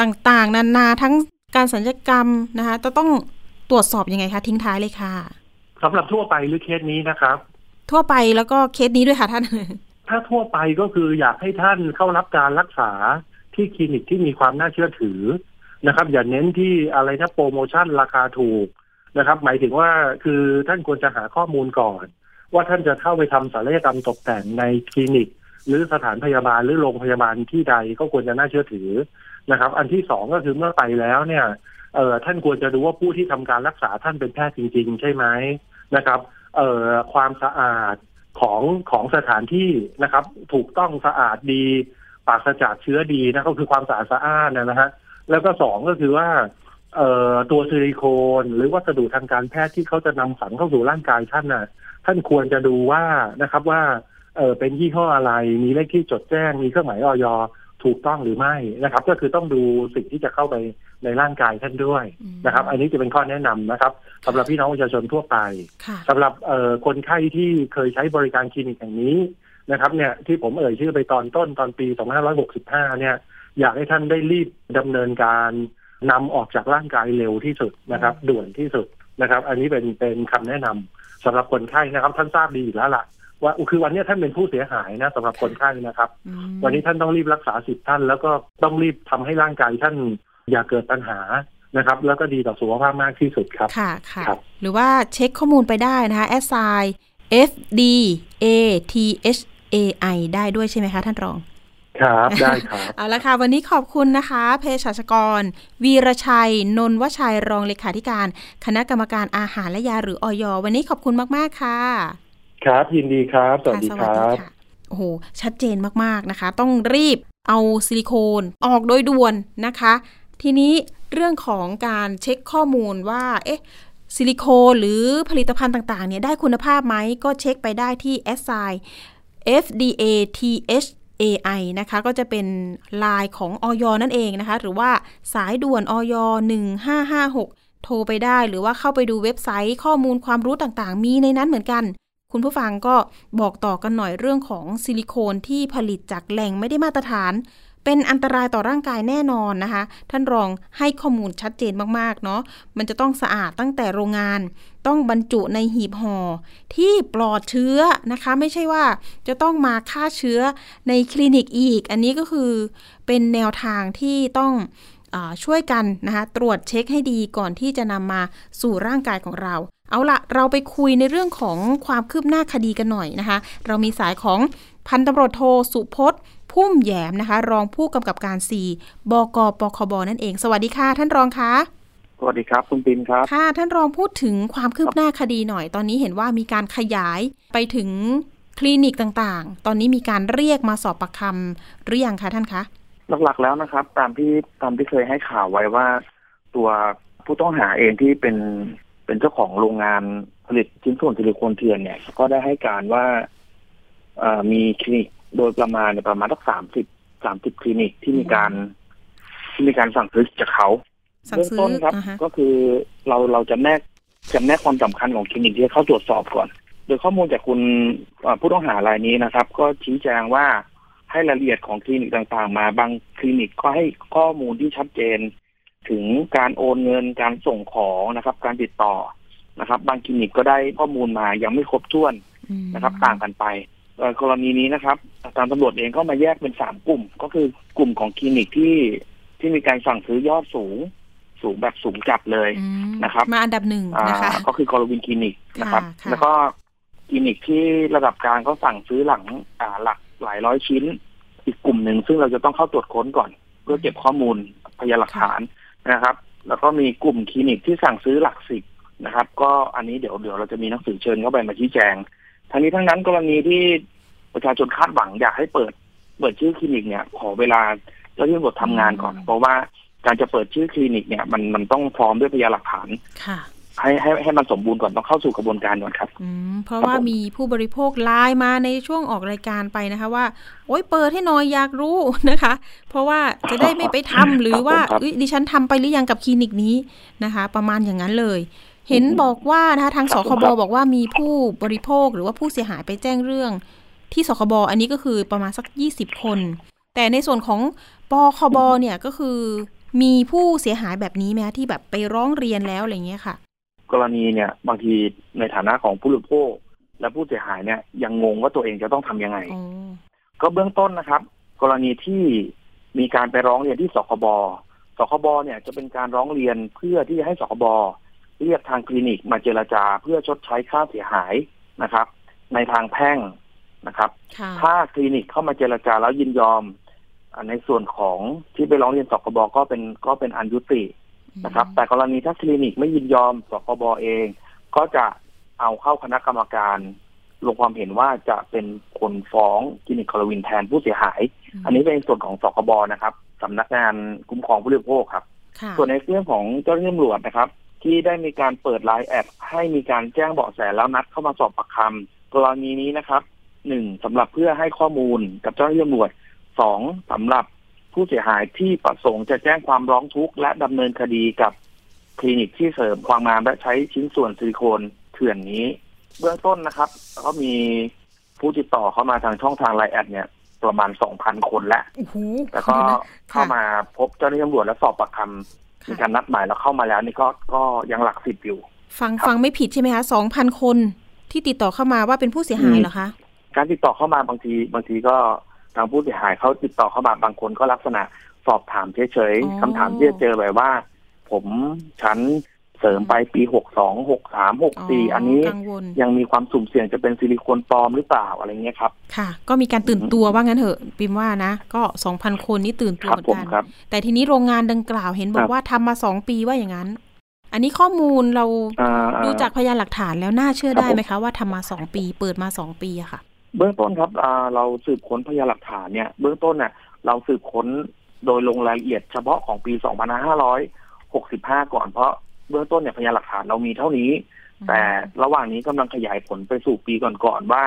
ต่างๆ นานาทั้งการสัญญกรรมนะคะจะต้องตรวจสอบยังไงคะทิ้งท้ายเลยค่ะสำหรับทั่วไปหรือเคสนี้นะครับ ทั่วไปแล้วก็เคสนี้ด้วยค่ะท่าน ถ้าทั่วไปก็คืออยากให้ท่านเข้ารับการรักษาที่คลินิกที่มีความน่าเชื่อถือ นะครับ อย่าเน้นที่อะไรนะโปรโมชั่นราคาถูกนะครับ หมายถึงว่าคือท่านควรจะหาข้อมูลก่อน ว่าท่านจะเข้าไปทำศัลยกรรมตกแต่งในคลินิก หรือสถานพยาบาลหรือโรงพยาบาลที่ใดก็ควรจะน่าเชื่อถือนะครับ อันที่สองก็คือเมื่อไปแล้วเนี่ยเออท่านควรจะดูว่าผู้ที่ทำการรักษาท่านเป็นแพทย์จริง ๆ ใช่ไหมนะครับเอ่อความสะอาดของของสถานที่นะครับ ถูกต้องสะอาดดีปราศจากเชื้อดีนะก็คือความสะอาดสะอ้านนะฮะ แล้วก็สองก็คือว่าเอ่อตัวซิลิโคนหรือวัสดุทางการแพทย์ที่เขาจะนำฝังเข้าสู่ร่างกายท่านน่ะ ท่านควรจะดูว่านะครับว่าเออเป็นยี่ห้ออะไรมีเลขที่จดแจ้งมีเครื่องหมายออยถูกต้องหรือไม่นะครับ ก็คือต้องดูสิ่งที่จะเข้าไปในร่างกายท่านด้วยนะครับ อันนี้จะเป็นข้อแนะนำนะครับสำหรับพี่น้องประชาชนทั่วไปค่ะสำหรับเอ่อคนไข้ที่เคยใช้บริการคลินิกแห่งนี้นะครับ เนี่ยที่ผมเอ่ยชื่อไปตอนต้นตอนปี 2565 เนี่ย อยากให้ท่านได้รีบดำเนินการนำออกจากร่างกายเร็วที่สุดนะครับ ด่วนที่สุดนะครับ อันนี้เป็นเป็นคำแนะนำสำหรับคนไข้นะครับ ท่านทราบดีอยู่แล้วล่ะว่าคือวันนี้ท่านเป็นผู้เสียหายนะสำหรับคนไข้นะครับอืมวันนี้ท่านต้องรีบรักษาสิทธิ์ท่าน แล้วก็ต้องรีบทำให้ร่างกายท่านอย่าเกิดปัญหานะครับ แล้วก็ดีต่อสุขภาพมากที่สุดครับค่ะค่ะครับหรือว่าเช็คข้อมูลไปได้นะคะ s i f d a t h a i ได้ด้วยใช่ไหมคะท่านรอง ครับได้ครับ เอาละค่ะ วันนี้ขอบคุณนะคะเภสัชกร วีรชัย นนทวชัยรองเลขาธิการ คณะกรรมการอาหารและยาหรืออยวันนี้ขอบคุณมาก ๆ ค่ะ ครับ ยินดีครับ สวัสดีค่ะครับค่ะโอ้โหชัดเจนมากๆนะคะ ต้องรีบเอาซิลิโคนออกโดยด่วนนะคะ ทีนี้เรื่องของการเช็คข้อมูลว่า เอ๊ะซิลิโคนหรือผลิตภัณฑ์ต่าง ๆ เนี่ยได้คุณภาพไหมก็เช็คไปได้ที่ s i FDA AI นะคะ ก็จะเป็นไลน์ของออยนั่นเองนะคะ หรือว่าสายด่วนออย1556 โทรไปได้ หรือว่าเข้าไปดูเว็บไซต์ข้อมูลความรู้ต่างๆ มีในนั้นเหมือนกัน คุณผู้ฟังก็บอกต่อกันหน่อยเรื่องของซิลิโคนที่ผลิตจากแหล่งไม่ได้มาตรฐาน เป็นอันตรายต่อร่างกายแน่นอนนะคะ ท่านรองให้ข้อมูลชัดเจนมากๆเนาะมันจะต้องสะอาดตั้งแต่โรงงาน ต้องบรรจุในหีบห่อที่ปลอดเชื้อนะคะ ไม่ใช่ว่าจะต้องมาฆ่าเชื้อในคลินิกอีก อันนี้ก็คือเป็นแนวทางที่ต้อง ช่วยกันนะคะตรวจเช็คให้ดีก่อนที่จะนำมาสู่ร่างกายของเรา เอาละเราไปคุยในเรื่องของความคืบหน้าคดีกันหน่อยนะคะ เรามีสายของพันตำรวจโทสุพจน์พุ่มแยมนะคะ รองผู้กำกับการ 4 บกปคบนั่นเอง สวัสดีค่ะ ท่านรองคะสวัสดีครับ คุณปินครับ ค่ะ ท่านรองพูดถึงความคืบหน้าคดีหน่อย ตอนนี้เห็นว่ามีการขยายไปถึงคลินิกต่างๆ ตอนนี้มีการเรียกมาสอบปากคำหรือยังคะท่านคะ หลักๆแล้วนะครับ ตามที่ตามที่เคยให้ข่าวไว้ว่า ตัวผู้ต้องหาเองที่เป็นเป็นเจ้าของโรงงานผลิตชิ้นส่วนซิลิโคนเทียนเนี่ยก็ได้ให้การว่าเอ่อมีคลินิกโดยประมาณเนี่ยประมาณสักสามสิบสามสิบคลินิกที่มีการที่มีการสั่งซื้อจากเขาสั่งเบื้องซื้อต้นครับอ่าฮะก็คือเราเราจะแนกจะแนกความสำคัญของคลินิกที่จะเข้าตรวจสอบก่อน โดยข้อมูลจากคุณเอ่อผู้ต้องหารายนี้นะครับ ก็ชี้แจงว่า ให้รายละเอียดของคลินิกต่างๆ มาบางคลินิกก็ให้ข้อมูลที่ชัดเจน ถึงการโอนเงินการส่งของนะครับ การติดต่อนะครับ บางคลินิกก็ได้ข้อมูลมายังไม่ครบถ้วนอืมนะครับ ต่างกันไปเอ่อกรณีนี้นะครับทางตำรวจเองก็มาแยกเป็นสามกลุ่ม ก็คือกลุ่มของคลินิกที่ที่มีการสั่งซื้อยอดสูง สูงแบบสูงจับเลยอืมนะครับ มาอันดับหนึ่งอ่านะคะก็คือกรวินคลินิกนะครับค่ะค่ะแล้วก็คลินิกที่ระดับกลางเขาสั่งซื้อหลังอ่าหลัก หลายร้อยชิ้น อีกกลุ่มหนึ่งซึ่งเราจะต้องเข้าตรวจค้นก่อน เพื่อเก็บข้อมูลพยานหลักฐานนะครับ แล้วก็มีกลุ่มคลินิกที่สั่งซื้อหลักสิบนะครับ ก็อันนี้เดี๋ยวเดี๋ยวเราจะมีหนังสือเชิญเข้าไปมาชี้แจง ทั้งนี้ทั้งนั้นกรณีที่ประชาชนคาดหวังอยากให้เปิด เปิดชื่อคลินิกเนี่ย ขอเวลาเจ้าหน้าที่ตำรวจทำงานก่อน เพราะว่าการจะเปิดชื่อคลินิกเนี่ยมันมันต้องพร้อมด้วยพยานหลักฐานค่ะ ให้ให้ให้มันสมบูรณ์ก่อนต้องเข้าสู่กระบวนการก่อนครับอืมเพราะว่ามีผู้บริโภคไลน์มาในช่วงออกรายการไปนะคะ ว่า โอ๊ยเปิดให้หน่อยอยากรู้นะคะ เพราะว่าจะได้ไม่ไปทำหรือว่าครับผมครับเอ้ยดิฉันทำไปหรือยังกับคลินิกนี้นะคะ ประมาณอย่างนั้นเลย เห็นบอกว่านะคะทางคสรับคผมบครับบอกว่ามีผู้บริโภคหรือว่าผู้เสียหายไปแจ้งเรื่อง ที่สคบอันนี้ก็คือประมาณสักยี่สิบคน แต่ในส่วนของปคบเนี่ยก็คือมีผู้เสียหายแบบนี้ไหมคะที่แบบไปร้องเรียนแล้วอะไรเงี้ยค่ะ กรณีเนี่ย บางทีในฐานะของผู้บริโภคและผู้เสียหายเนี่ยยังงงว่าตัวเองจะต้องทำยังไงอ๋อก็เบื้องต้นนะครับ กรณีที่มีการไปร้องเรียนที่สคบสคบเนี่ยจะเป็นการร้องเรียนเพื่อที่จะให้สคบเรียกทางคลินิกมาเจรจาเพื่อชดใช้ค่าเสียหายนะครับ ในทางแพ่งนะครับค่ะถ้าคลินิกเข้ามาเจรจาแล้วยินยอมอ่าในส่วนของที่ไปร้องเรียนสคบก็เป็นก็เป็นอันยุติ นะครับ แต่กรณีถ้าคลินิกไม่ยินยอมสคบเอง ก็จะเอาเข้าคณะกรรมการลงความเห็นว่าจะเป็นคนฟ้องคลินิกคาราวินแทนผู้เสียหาย อันนี้เป็นส่วนของสคบนะครับสำนักงานคุ้มครองผู้บริโภคครับค่ะส่วนในเรื่องของเจ้าหน้าที่ตำรวจนะครับ ที่ได้มีการเปิดไลน์ at ให้มีการแจ้งเบาะแสแล้วนัดเข้ามาสอบปากคำกรณีนี้นะครับหนึ่งสำหรับเพื่อให้ข้อมูลกับเจ้าหน้าที่ตำรวจสองสำหรับ ผู้เสียหายที่ประสงค์จะแจ้งความร้องทุกข์และดำเนินคดีกับคลินิกที่เสริมความงามและใช้ชิ้นส่วนซิลิโคนเถื่อนนี้ เบื้องต้นนะครับก็มีผู้ติดต่อเข้ามาทางช่องทางไลน์แอดเนี่ยประมาณสองพันคนแล้วโอ้โหแต่ก็เดี๋ยวนะเข้ามาพบเจ้าหน้าที่ตำรวจและสอบปากคำมีการนัดหมายแล้วเข้ามาแล้วนี่ก็ก็ยังหลักสิบอยู่ ฟังครับฟังไม่ผิดใช่ไหมคะสองพันคนที่ติดต่อเข้ามาว่าเป็นผู้เสียหายเหรอคะ การติดต่อเข้ามาบางทีบางทีก็ทางผู้เสียหายเขาติดต่อเข้ามาบางคนก็ลักษณะสอบถามเฉยอ๋อๆคำถามที่จะเจอแบบว่า ผมฉันเสริมไปปีหกสองหกสามหกสี่อันนี้กังวลยังมีความสุ่มเสี่ยงจะเป็นซิลิโคนปลอมหรือเปล่าอะไรเงี้ยครับ ค่ะ ก็มีการตื่นตัวว่างั้นเถอะปิมว่านะ ก็สองพันคนนี่ตื่นตัวครับเหมือนผมกันครับแต่ทีนี้โรงงานดังกล่าวเห็นบอครักบว่าทำมาสองปีว่าอย่างนั้น อันนี้ข้อมูลเราอ่าดูจากพยานหลักฐานแล้วน่าเชื่อครับได้ผมไหมคะว่าทำมาสองปี เปิดมาสองปีอะค่ะ เบื้องต้นครับอ่าเราสืบค้นพยานหลักฐานเนี่ย เบื้องต้นเนี่ยเราสืบค้นโดยลงรายละเอียดเฉพาะของปี 2565 ก่อนเพราะเบื้องต้นเนี่ยพยานหลักฐานเรามีเท่านี้ แต่ระหว่างนี้กำลังขยายผลไปสู่ปีก่อนๆว่า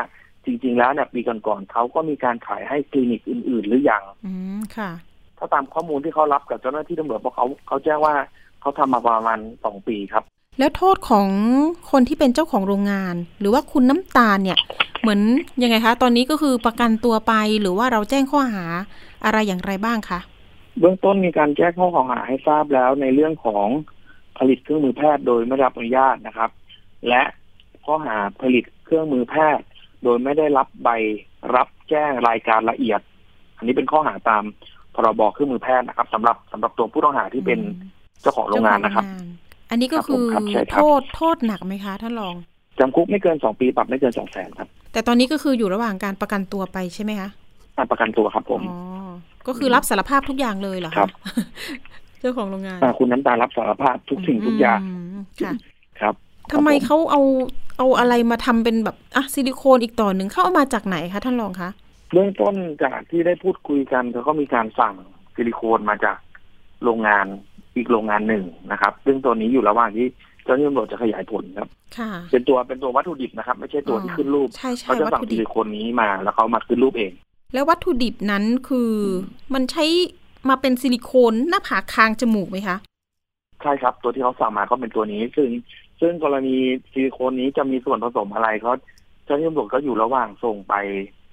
จริง ๆ แล้วเนี่ยปีก่อนๆเขาก็มีการขายให้คลินิกอื่น ๆ หรือยังอืมค่ะ ถ้าตามข้อมูลที่เขารับกับเจ้าหน้าที่ตำรวจเพราะเขาเขาแจ้งว่าเขาทำมาประมาณสองปีครับ แล้วโทษของคนที่เป็นเจ้าของโรงงาน หรือว่าคุณน้ำตาลเนี่ย เหมือนยังไงคะ ตอนนี้ก็คือประกันตัวไปหรือว่าเราแจ้งข้อหาอะไรอย่างไรบ้างคะเบื้องต้นมีการแจ้งข้อกล่าวหาให้ทราบแล้วในเรื่องของผลิตเครื่องมือแพทย์โดยไม่ได้รับอนุญาตนะครับ และข้อหาผลิตเครื่องมือแพทย์ โดยไม่ได้รับใบรับแจ้งรายการละเอียด อันนี้เป็นข้อหาตามพรบเครื่องมือแพทย์นะครับสำหรับสำหรับตัวผู้ต้องหาที่เป็นเจ้าของโรงงานนะครับเจ้าข องโรงงานอันนี้ก็คือครับผมครับใช่ครับโทษโทษหนักไหมคะท่านรองจำคุกไม่เกินสองปีปรับไม่เกินสองแสนครับ แต่ตอนนี้ก็คืออยู่ระหว่างการประกันตัวไปใช่ไหมคะการประกันตัวครับผมอ๋อก็คือรับสารภาพทุกอย่างเลยเหรอคะครับเจ้าของโรงงานอ่าคุณน้ำตาลรับสารภาพทุกสิ่งทุกอย่างมค่ะครับทำไมครับผเขาเอาเอาอะไรมาทำเป็นแบบอะซิลิโคนอีกต่อหนึ่งเข้าเอามาจากไหนคะท่านรองคะเบื้องต้นจากที่ได้พูดคุยกันเขาก็มีการสั่งซิลิโคนมาจากโรงงาน อีกโรงงานหนึ่งนะครับ ซึ่งตัวนี้อยู่ระหว่างที่เจ้าหน้าที่ตำรวจจะขยายผลครับค่ะเป็นตัวเป็นตัววัตถุดิบนะครับ ไม่ใช่ตัวที่ขึ้นรูปใช่ใช่เขาจะวัตสั่งถุซิดิบลิโคนนี้มาแล้วเขามาขึ้นรูปเอง แล้ววัตถุดิบนั้นคืออมันใช้มาเป็นซิลิโคนหน้าผากคางจมูกไหมคะใช่ครับ ตัวที่เขาสั่งมาก็เป็นตัวนี้ ซึ่งซึ่งกรณีซิลิโคนนี้จะมีส่วนผสมอะไรเขาเจ้าหน้าที่ตำรวจก็อยู่ระหว่างส่งไป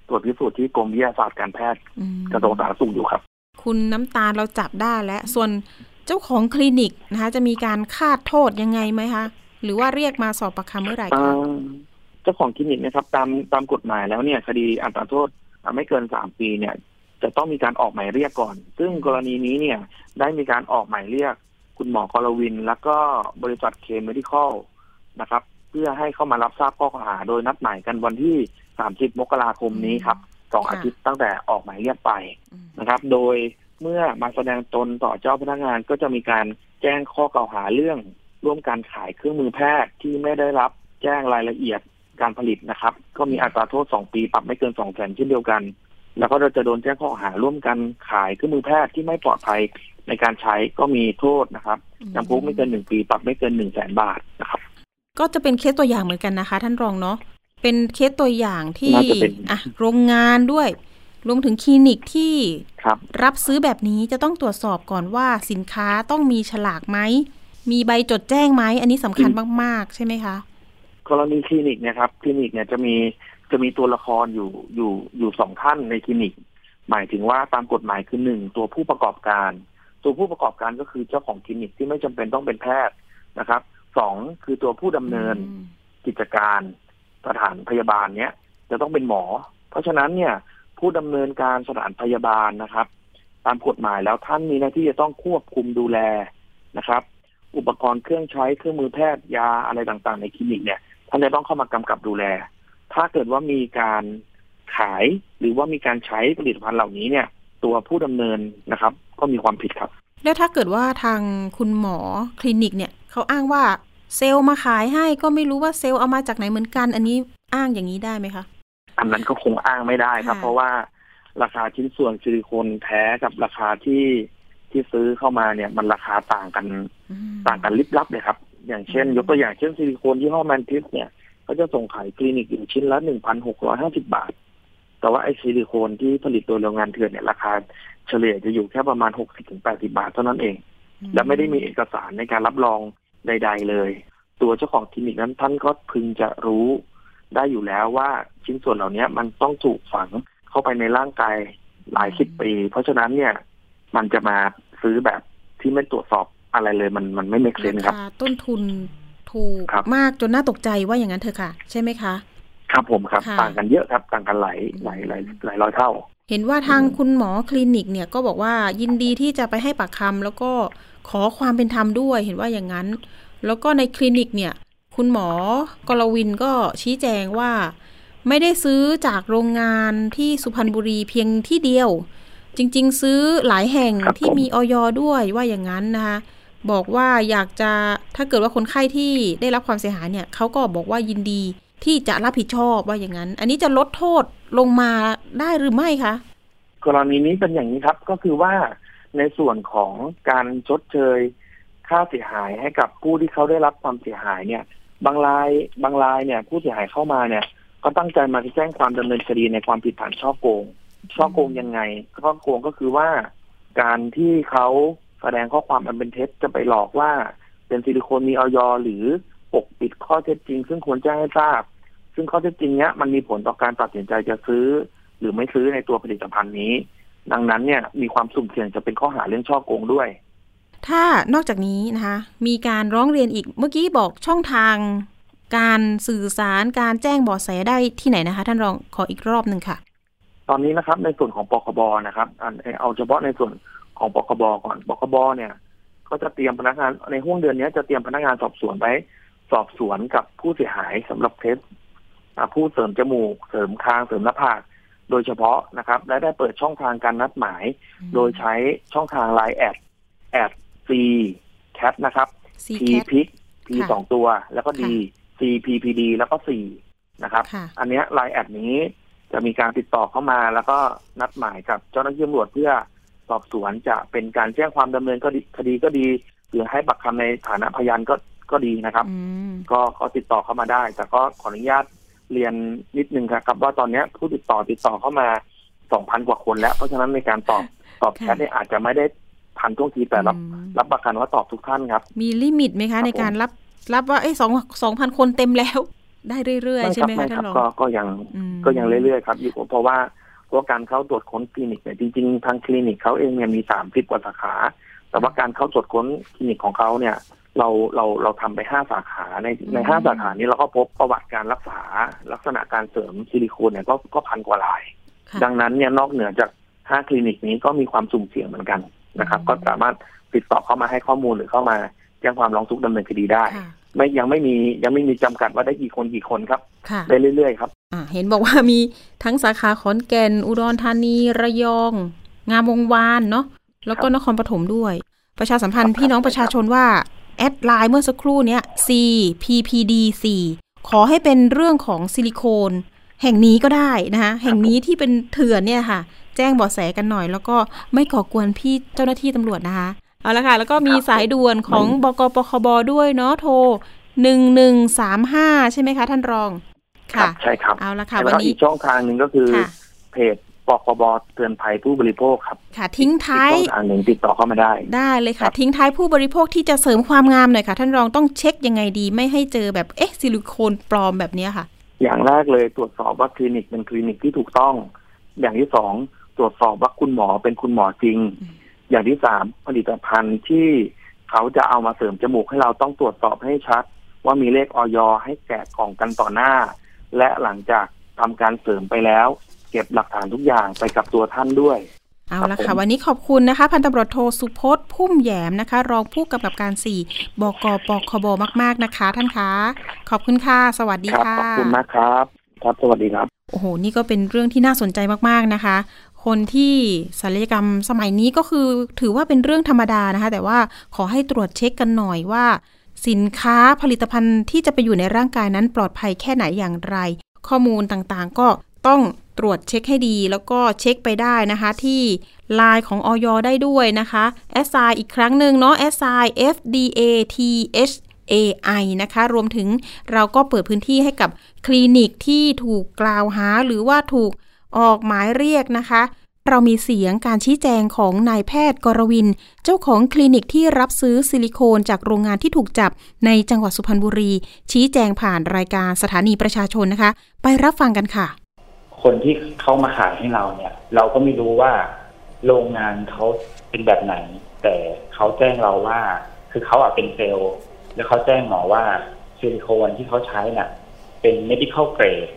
ตรวจพิสูจน์ที่กรมวิทยาศาสตร์การแพทย์อืมกระทรวงสาธารณสุขอยู่ครับ คุณน้ำตาลเราจับได้แล้วส่วน เจ้าของคลินิกนะคะ จะมีการคาดโทษยังไงไหมคะ หรือว่าเรียกมาสอบปากคำเมื่อไหร่คะเจ้าของคลินิกนะครับ ตามตามกฎหมายแล้วเนี่ย คดีอัตราโทษไม่เกินสามปีเนี่ย จะต้องมีการออกหมายเรียกก่อน ซึ่งกรณีนี้เนี่ย ได้มีการออกหมายเรียก คุณหมอกรวิน แล้วก็บริษัทเคมเมดิคอลนะครับ เพื่อให้เข้ามารับทราบข้อกล่าวหาโดยนัดหมายกันวันที่30มกราคมนี้ครับสองอาทิตย์ตั้งแต่ออกหมายเรียกไปนะครับ โดย เมื่อมาแสดงตนต่อเจ้าพนักงานก็จะมีการแจ้งข้อกล่าวหาเรื่อง ร่วมการขายเครื่องมือแพทย์ที่ไม่ได้รับแจ้งรายละเอียดการผลิตนะครับ ก็มีอัตราโทษสองปีปรับไม่เกินสองแสนเช่นเดียวกัน แล้วก็เราจะโดนแจ้งข้อหาร่วมกันขายเครื่องมือแพทย์ที่ไม่ปลอดภัยในการใช้ก็มีโทษนะครับจำคุกไม่เกินหนึ่งปี ปรับไม่เกินหนึ่งแสนบาทนะครับ ก็จะเป็นเคสตัวอย่างเหมือนกันนะคะ ท่านรองเนาะเป็นเคสตัวอย่างที่น่าจะเป็นอะโรงงานด้วย รวมถึงคลินิกที่ครับรับซื้อแบบนี้จะต้องตรวจสอบก่อนว่าสินค้าต้องมีฉลากไหม มีใบจดแจ้งไหม อันนี้สำคัญมาก ๆ ใช่ไหมคะ กรณีคลินิกนะครับคลินิกเนี่ยจะมีจะมีตัวละครอยู่อยู่อยู่สองท่านในคลินิก หมายถึงว่าตามกฎหมายคือหนึ่งตัวผู้ประกอบการ ตัวผู้ประกอบการก็คือเจ้าของคลินิกที่ไม่จำเป็นต้องเป็นแพทย์นะครับสองคือตัวผู้ดำเนินอืมกิจการสถานพยาบาลเนี้ยจะต้องเป็นหมอ เพราะฉะนั้นเนี่ย ผู้ดำเนินการสถานพยาบาลนะครับ ตามกฎหมายแล้วท่านมีหน้าที่จะต้องควบคุมดูแลนะครับ อุปกรณ์เครื่องใช้เครื่องมือแพทย์ยาอะไรต่างๆ ในคลินิกเนี่ยท่านจะต้องเข้ามากำกับดูแล ถ้าเกิดว่ามีการขายหรือว่ามีการใช้ผลิตภัณฑ์เหล่านี้เนี่ย ตัวผู้ดำเนินนะครับ ก็มีความผิดครับ แล้วถ้าเกิดว่าทางคุณหมอคลินิกเนี่ยเขาอ้างว่าเซลล์มาขายให้ก็ไม่รู้ว่าเซลล์เอามาจากไหนเหมือนกัน อันนี้อ้างอย่างนี้ได้ไหมคะ อันนั้นก็คงอ้างไม่ได้ครับค่ะเพราะว่าราคาชิ้นส่วนซิลิโคนแท้กับราคาที่ที่ซื้อเข้ามาเนี่ย มันราคาต่างกันอืมต่างกันลิบลับเลยครับ อย่างเช่นอืมยกตัวอย่างเช่นซิลิโคนยี่ห้อแมนทิสเนี่ยเขาจะส่งขายคลินิกอยู่ชิ้นละหนึ่งพันหกร้อยห้าสิบบาท แต่ว่าไอ้ซิลิโคนที่ผลิตโดยโรงงานเถื่อนเนี่ยราคาเฉลี่ยจะอยู่แค่ประมาณหกสิบถึงแปดสิบบาทเท่านั้นเอง และไม่ได้มีเอกสารในการรับรองใด ๆ เลย ตัวเจ้าของคลินิกนั้นท่านก็พึงจะรู้ ได้อยู่แล้วว่าชิ้นส่วนเหล่านี้มันต้องถูกฝังเข้าไปในร่างกายหลายสิบปี เพราะฉะนั้นเนี่ย มันจะมาซื้อแบบที่ไม่ตรวจสอบอะไรเลยมันมันไม่ make sense ครับราคาต้นทุนถูกครับมากจนน่าตกใจว่าอย่างนั้นเถอะค่ะ ใช่ไหมคะ ครับผมครับค่ะต่างกันเยอะครับ ต่างกันหลายหลายหลายหลายร้อยเท่า เห็นว่าทางอืมคุณหมอคลินิกเนี่ยก็บอกว่ายินดีที่จะไปให้ปากคำแล้วก็ขอความเป็นธรรมด้วย เห็นว่าอย่างนั้น แล้วก็ในคลินิกเนี่ย คุณหมอกรวินก็ชี้แจงว่า ไม่ได้ซื้อจากโรงงานที่สุพรรณบุรีเพียงที่เดียว จริง ๆ ซื้อหลายแห่งที่มมีออยด้วยว่าอย่างนั้นนะคะบอกว่าอยากจะถ้าเกิดว่าคนไข้ที่ได้รับความเสียหายเนี่ยเขาก็บอกว่ายินดีที่จะรับผิดชอบว่าอย่างนั้น อันนี้จะลดโทษลงมาได้หรือไม่คะกรณีนี้เป็นอย่างนี้ครับก็คือว่าในส่วนของการชดเชยค่าเสียหายให้กับผู้ที่เขาได้รับความเสียหายเนี่ย บางรายบางรายเนี่ย ผู้เสียหายเข้ามาเนี่ย ก็ตั้งใจมาแจ้งความดำเนินคดีในความผิดฐานช่อโกง ช่อโกงยังไงช่อโกงก็คือว่า การที่เขาแสดงข้อความอันเป็นเท็จจะไปหลอกว่าเป็นซิลิโคนมีออยหรือปกปิดข้อเท็จจริง ซึ่งควรแจ้งให้ทราบ ซึ่งข้อเท็จจริงเนี้ยมันมีผลต่อการตัดสินใจจะซื้อ หรือไม่ซื้อในตัวผลิตภัณฑ์นี้ ดังนั้นเนี่ยมีความสุ่มเสี่ยงจะเป็นข้อหาเรื่องช่อโกงด้วย ถ้านอกจากนี้นะคะมีการร้องเรียนอีกเมื่อกี้บอกช่องทาง การสื่อสารการแจ้งเบาะแสได้ที่ไหนนะคะ ท่านรองขออีกรอบหนึ่งค่ะ ตอนนี้นะครับในส่วนของปคบนะครับอันเอาเฉพาะในส่วนของปคบก่อนปคบเนี่ยก็จะเตรียมพนักงานในห้วงเดือนนี้จะเตรียมพนักงานสอบสวนไว้สอบสวนกับผู้เสียหายสำหรับเคสผู้เสริมจมูก เสริมคางเสริมหน้าผากโดยเฉพาะนะครับ และได้เปิดช่องทางการนัดหมาย โดยใช้ช่องทางไลน์ at at C cat นะครับ C P cat pig P ค่ะสองตัว แล้วก็ D ค่ะ C P P D แล้วก็4นะครับค่ะอันเนี้ยไลน์แอดนี้จะมีการติดต่อเข้ามา แล้วก็นัดหมายกับเจ้าหน้าที่ตำรวจเพื่อสอบสวนจะเป็นการแจ้งความดำเนินก็ดีคดีก็ดี หรือให้ปากคำในฐานะพยานก็ก็ดีนะครับอืมก็ก็ติดต่อเข้ามาได้ แต่ก็ขออนุญาตเรียนนิดนึงครับ ว่าตอนเนี้ยผู้ติดต่อติดต่อเข้ามา2,000กว่าคนแล้ว เพราะฉะนั้นในการตอบตอบแชทเนี่ยอาจจะไม่ได้ ทันท่วงทีแต่รับอืมรับประกันว่าตอบทุกท่านครับ มี limit ไหมคะครับในการรับรับว่าเอ้สองสองพันคนเต็มแล้ว ได้เรื่อยๆใช่ไหมไหมคะคท่านรองก็ครับก็ยังอืมก็ยังเรื่อยๆครับอยู่เพราะว่าเพราะว่าการเข้าตรวจค้นคลินิกเนี่ยจริงๆทางคลินิกเขาเองเนี่ยมีสามสิบกว่าสาขา แต่ว่าการเข้าตรวจค้นคลินิกของเขาเนี่ย เราเราเราทำไปห้าสาขาในในห้าสาขานี้เราก็พบประวัติการรักษาลักษณะการเสริมซิลิโคนเนี่ยก็ก็พันกว่ารายค่ะดังนั้นเนี่ยนอกเหนือจากห้าคลินิกนี้ก็มีความสุ่มเสี่ยงเหมือนกัน นะครับอืมก็สามารถติดต่อเข้ามาให้ข้อมูลหรือเข้ามาแจ้งความร้องทุกข์ดำเนินคดีได้ค่ะไม่ยังไม่มียังไม่มีจำกัดว่าได้กี่คนกี่คนครับค่ะได้เรื่อยๆครับอ่าเห็นบอกว่ามีทั้งสาขาขอนแก่นอุดรธานีระยอง งามวงวานเนาะแล้วก็นครปฐมด้วย ประชาสัมพันธ์พี่น้องประชาชนว่าแอดไลน์เมื่อสักครู่เนี้ย CPPD 4 ขอให้เป็นเรื่องของซิลิโคน แห่งนี้ก็ได้นะคะแห่งนี้ที่เป็นเถื่อนเนี่ยค่ะ แจ้งเบาะแสกันหน่อย แล้วก็ไม่ก่อกวนพี่เจ้าหน้าที่ตำรวจนะคะ เอาละค่ะ แล้วก็มีสายด่วนของบกปคบด้วยเนาะโทรหนึ่งหนึ่งสามห้าใช่ไหมคะ ท่านรอง ค่ะ ใช่ครับ เอาละค่ะแล้ววันก็นี้อีกช่องทางหนึ่งก็คือค่ะเพจปคบเตือนภัยผู้บริโภคครับ ค่ะ ทิ้งอีกท้ายช่องทางหนึ่งติดต่อเข้ามาได้ ได้เลยคค่ะรับทิ้งท้ายผู้บริโภคที่จะเสริมความงามหน่อยค่ะ ท่านรองต้องเช็คยังไงดี ไม่ให้เจอแบบเอ๊ะซิลิโคนปลอมแบบเนี้ยค่ะ อย่างแรกเลยตรวจสอบว่าคลินิกเป็นคลินิกที่ถูกต้อง อย่างที่สอง ตรวจสอบว่าคุณหมอเป็นคุณหมอจริงอืมอย่างที่สามผลิตภัณฑ์ที่เขาจะเอามาเสริมจมูกให้เราต้องตรวจสอบให้ชัด ว่ามีเลขออยให้แกะกล่องกันต่อหน้า และหลังจากทำการเสริมไปแล้ว เก็บหลักฐานทุกอย่างไปกับตัวท่านด้วยเอาละครัค่ะบผมวันนี้ขอบคุณนะคะ พันตำรวจโทสุพจน์พุ่มแหยมนะคะ รองผู้กำกับการ4บกปคบมาก ๆ นะคะ ท่านคะขอบคุณค่ะ สวัสดีครับค่ะขอบคุณมากครับ ครับ สวัสดีครับ โอ้โห นี่ก็เป็นเรื่องที่น่าสนใจมาก ๆ นะคะ คนที่ศัลยกรรมสมัยนี้ก็คือถือว่าเป็นเรื่องธรรมดานะคะ แต่ว่าขอให้ตรวจเช็คกันหน่อยว่า สินค้าผลิตภัณฑ์ที่จะไปอยู่ในร่างกายนั้นปลอดภัยแค่ไหนอย่างไร ข้อมูลต่างๆ ก็ต้องตรวจเช็คให้ดี แล้วก็เช็คไปได้นะคะ ที่ไลน์ของอย.ได้ด้วยนะคะแอสไซอีกครั้งหนึ่งเนาะแอสไซ FDA TH AI นะคะ รวมถึงเราก็เปิดพื้นที่ให้กับคลินิกที่ถูกกล่าวหาหรือว่าถูก ออกหมายเรียกนะคะ เรามีเสียงการชี้แจงของนายแพทย์กรวิน เจ้าของคลินิกที่รับซื้อซิลิโคนจากโรงงานที่ถูกจับในจังหวัดสุพรรณบุรี ชี้แจงผ่านรายการสถานีประชาชนนะคะ ไปรับฟังกันค่ะ คนที่เขามาขายให้เราเนี่ย เราก็ไม่รู้ว่า โรงงานเขาเป็นแบบไหน แต่เขาแจ้งเราว่า คือเขาอะเป็นเซลล์แล้วเขาแจ้งหมอว่าซิลิโคนที่เขาใช้น่ะ เป็น medical grade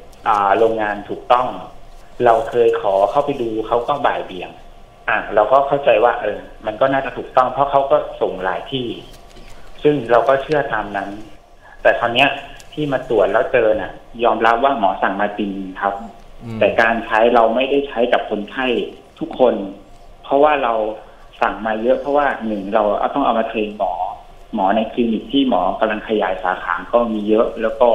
โรงงานถูกต้อง เราเคยขอเข้าไปดูเขาก็บ่ายเบี่ยง อ่าเราก็เข้าใจว่าเออ มันก็น่าจะถูกต้องเพราะเขาก็ส่งหลายที่ ซึ่งเราก็เชื่อตามนั้น แต่คราวเนี้ยที่มาตรวจแล้วเจอน่ะ ยอมรับว่าหมอสั่งมาจริงครับ แต่การใช้เราไม่ได้ใช้กับคนไข้ทุกคน เพราะว่าเราสั่งมาเยอะเพราะว่าหนึ่งเราต้องเอามาเทรนหมอ หมอในคลินิกที่หมอกำลังขยายสาขาก็มีเยอะ แล้วก็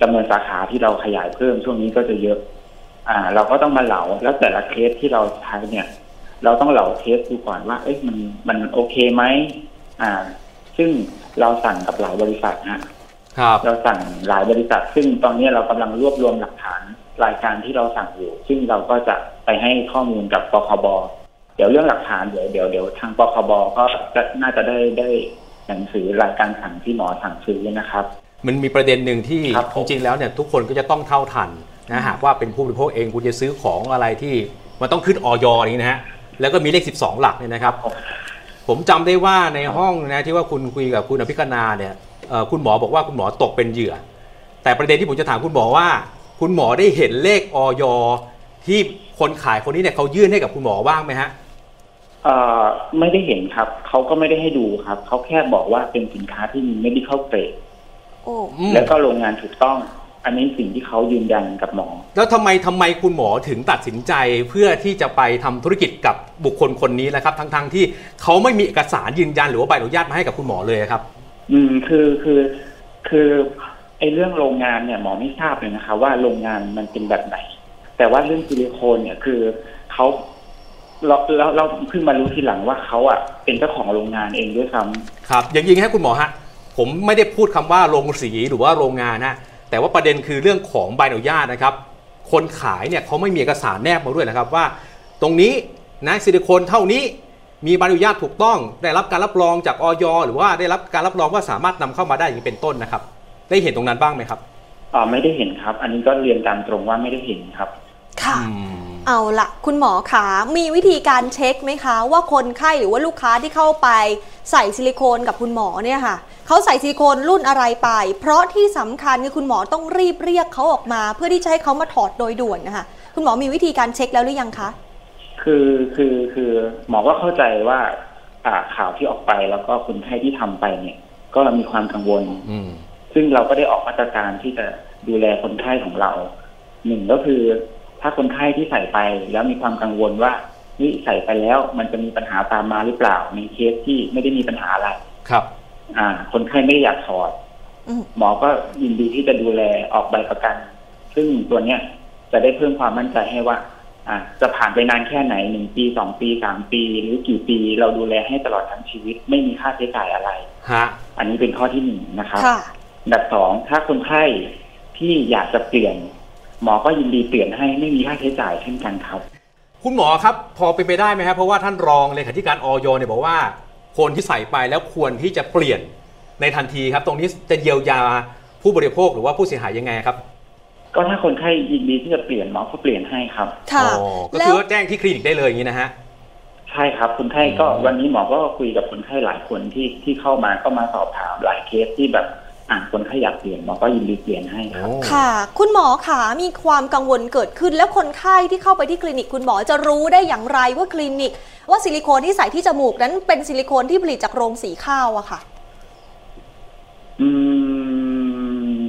จำนวนสาขาที่เราขยายเพิ่มช่วงนี้ก็จะเยอะ อ่า เราก็ต้องมาเหลาแล้วแต่ละเคสที่เราใช้เนี่ย เราต้องเหลาเทสดูก่อนว่า เอ้ยมันมันโอเคไหมอ่า ซึ่งเราสั่งกับหลายบริษัทฮะครับเราสั่งหลายบริษัท ซึ่งตอนนี้เรากำลังรวบรวมหลักฐานรายการที่เราสั่งอยู่ ซึ่งเราก็จะไปให้ข้อมูลกับปคบเดี๋ยวเรื่องหลักฐานเดี๋ยวเดี๋ยวเดี๋ยวทางปคบก็จะน่าจะได้ได้หนังสือรายการสั่งที่หมอสั่งซื้อนะครับ มันมีประเด็นหนึ่งที่ครับผมจริงๆแล้วเนี่ยทุกคนก็จะต้องเท่าทัน นะหากว่าเป็นผู้บริโภคเองคุณจะซื้อของอะไรที่มันต้องขึ้นออยนี้นะฮะแล้วก็มีเลข 12 หลักเนี่ยนะครับ ผมจำได้ว่าในห้องนะที่ว่าคุณคุยกับคุณอภิคณาเนี่ยเอ่อคุณหมอบอกว่าคุณหมอตกเป็นเหยื่อ แต่ประเด็นที่ผมจะถามคุณหมอว่า คุณหมอได้เห็นเลขออยที่คนขายคนนี้เนี่ยเขายื่นให้กับคุณหมอบ้างไหมฮะเอ่อไม่ได้เห็นครับเขาก็ไม่ได้ให้ดูครับเขาแค่บอกว่าเป็นสินค้าที่มี medical grade โอ้อืมแล้วก็โรงงานถูกต้อง อันนี้สิ่งที่เขายืนยันกับหมอ แล้วทำไมทำไมคุณหมอถึงตัดสินใจเพื่อที่จะไปทำธุรกิจกับบุคคลคนนี้นะครับ ทั้งๆที่เขาไม่มีเอกสารยืนยันหรือว่าใบอนุญาตมาให้กับคุณหมอเลยครับ อืมคือคือคือไอ้เรื่องโรงงานเนี่ยหมอไม่ทราบเลยนะคะ ว่าโรงงานมันเป็นแบบไหน แต่ว่าเรื่องซิลิโคนเนี่ยคือเขาเราเราเราเพิ่งมารู้ทีหลังว่าเขาอะเป็นเจ้าของโรงงานเองด้วยซ้ำครับอย่างยิงให้คุณหมอฮะผมไม่ได้พูดคำว่าโรงสีหรือว่าโรงงานฮะ แต่ว่าประเด็นคือเรื่องของใบอนุญาตนะครับ คนขายเนี่ยเขาไม่มีเอกสารแนบมาด้วยนะครับว่า ตรงนี้นะซิลิโคนเท่านี้มีใบอนุญาตถูกต้องได้รับการรับรองจากออยหรือว่าได้รับการรับรองว่าสามารถนำเข้ามาได้อย่างนี้เป็นต้นนะครับ ได้เห็นตรงนั้นบ้างไหมครับอ่าไม่ได้เห็นครับ อันนี้ก็เรียนตามตรงว่าไม่ได้เห็นครับ ค่ะอืมเอาละคุณหมอขามีวิธีการเช็คไหมคะ ว่าคนไข้หรือว่าลูกค้าที่เข้าไปใส่ซิลิโคนกับคุณหมอเนี่ยค่ะ เขาใส่ซิลิโคนรุ่นอะไรไป เพราะที่สำคัญคือคุณหมอต้องรีบเรียกเขาออกมา เพื่อที่จะให้เขามาถอดโดยด่วนนะคะคุณหมอมีวิธีการเช็คแล้วหรือยังคะคือคือคือหมอก็เข้าใจว่า อ่าข่าวที่ออกไปแล้วก็คนไข้ที่ทำไปเนี่ย ก็มีความกังวล อืมซึ่งเราก็ได้ออกมาตรการที่จะดูแลคนไข้ของเราหนึ่งก็คือถ้าคนไข้ที่ใส่ไปแล้วมีความกังวลว่านี่ใส่ไปแล้วมันจะมีปัญหาตามมาหรือเปล่าในเคสที่ไม่ได้มีปัญหาอะไร ครับ อ่า คนไข้ไม่ได้อยากถอดอืมหมอก็ยินดีที่จะดูแลออกใบประกัน ซึ่งตัวเนี้ยจะได้เพิ่มความมั่นใจให้ว่า อ่า จะผ่านไปนานแค่ไหนหนึ่งปีสองปีสามปี หรือกี่ปีเราดูแลให้ตลอดทั้งชีวิต ไม่มีค่าใช้จ่ายอะไรฮะอันนี้เป็นข้อที่หนึ่งนะครับค่ะอันดับสองถ้าคนไข้ที่อยากจะเปลี่ยน หมอก็ยินดีเปลี่ยนให้ไม่มีค่าใช้จ่ายเช่นกันครับ คุณหมอครับ พอเป็นไปได้ไหมครับเพราะว่าท่านรองเลขาธิการออยเนี่ยบอกว่า คนที่ใส่ไปแล้วควรที่จะเปลี่ยนในทันทีครับ ตรงนี้จะเยียวยาผู้บริโภคหรือว่าผู้เสียหายยังไงครับก็ถ้าคนไข้ยินดีที่จะเปลี่ยนหมอก็เปลี่ยนให้ครับค่ะอ๋อก็แล้คืวอแจ้งที่คลินิกได้เลยอย่างนี้นะฮะใช่ครับคนไข้ก็อืมวันนี้หมอก็คุยกับคนไข้หลายคนที่ที่เข้ามาก็มาสอบถามหลายเคสที่แบบอ่า คนไข้อยากเปลี่ยนหมอก็ยินดีเปลี่ยนให้ครับโอ้ค่ะ คุณหมอขามีความกังวลเกิดขึ้น แล้วคนไข้ที่เข้าไปที่คลินิก คุณหมอจะรู้ได้อย่างไรว่าคลินิก ว่าซิลิโคนที่ใส่ที่จมูกนั้นเป็นซิลิโคนที่ผลิตจากโรงสีข้าวอะค่ะ อืม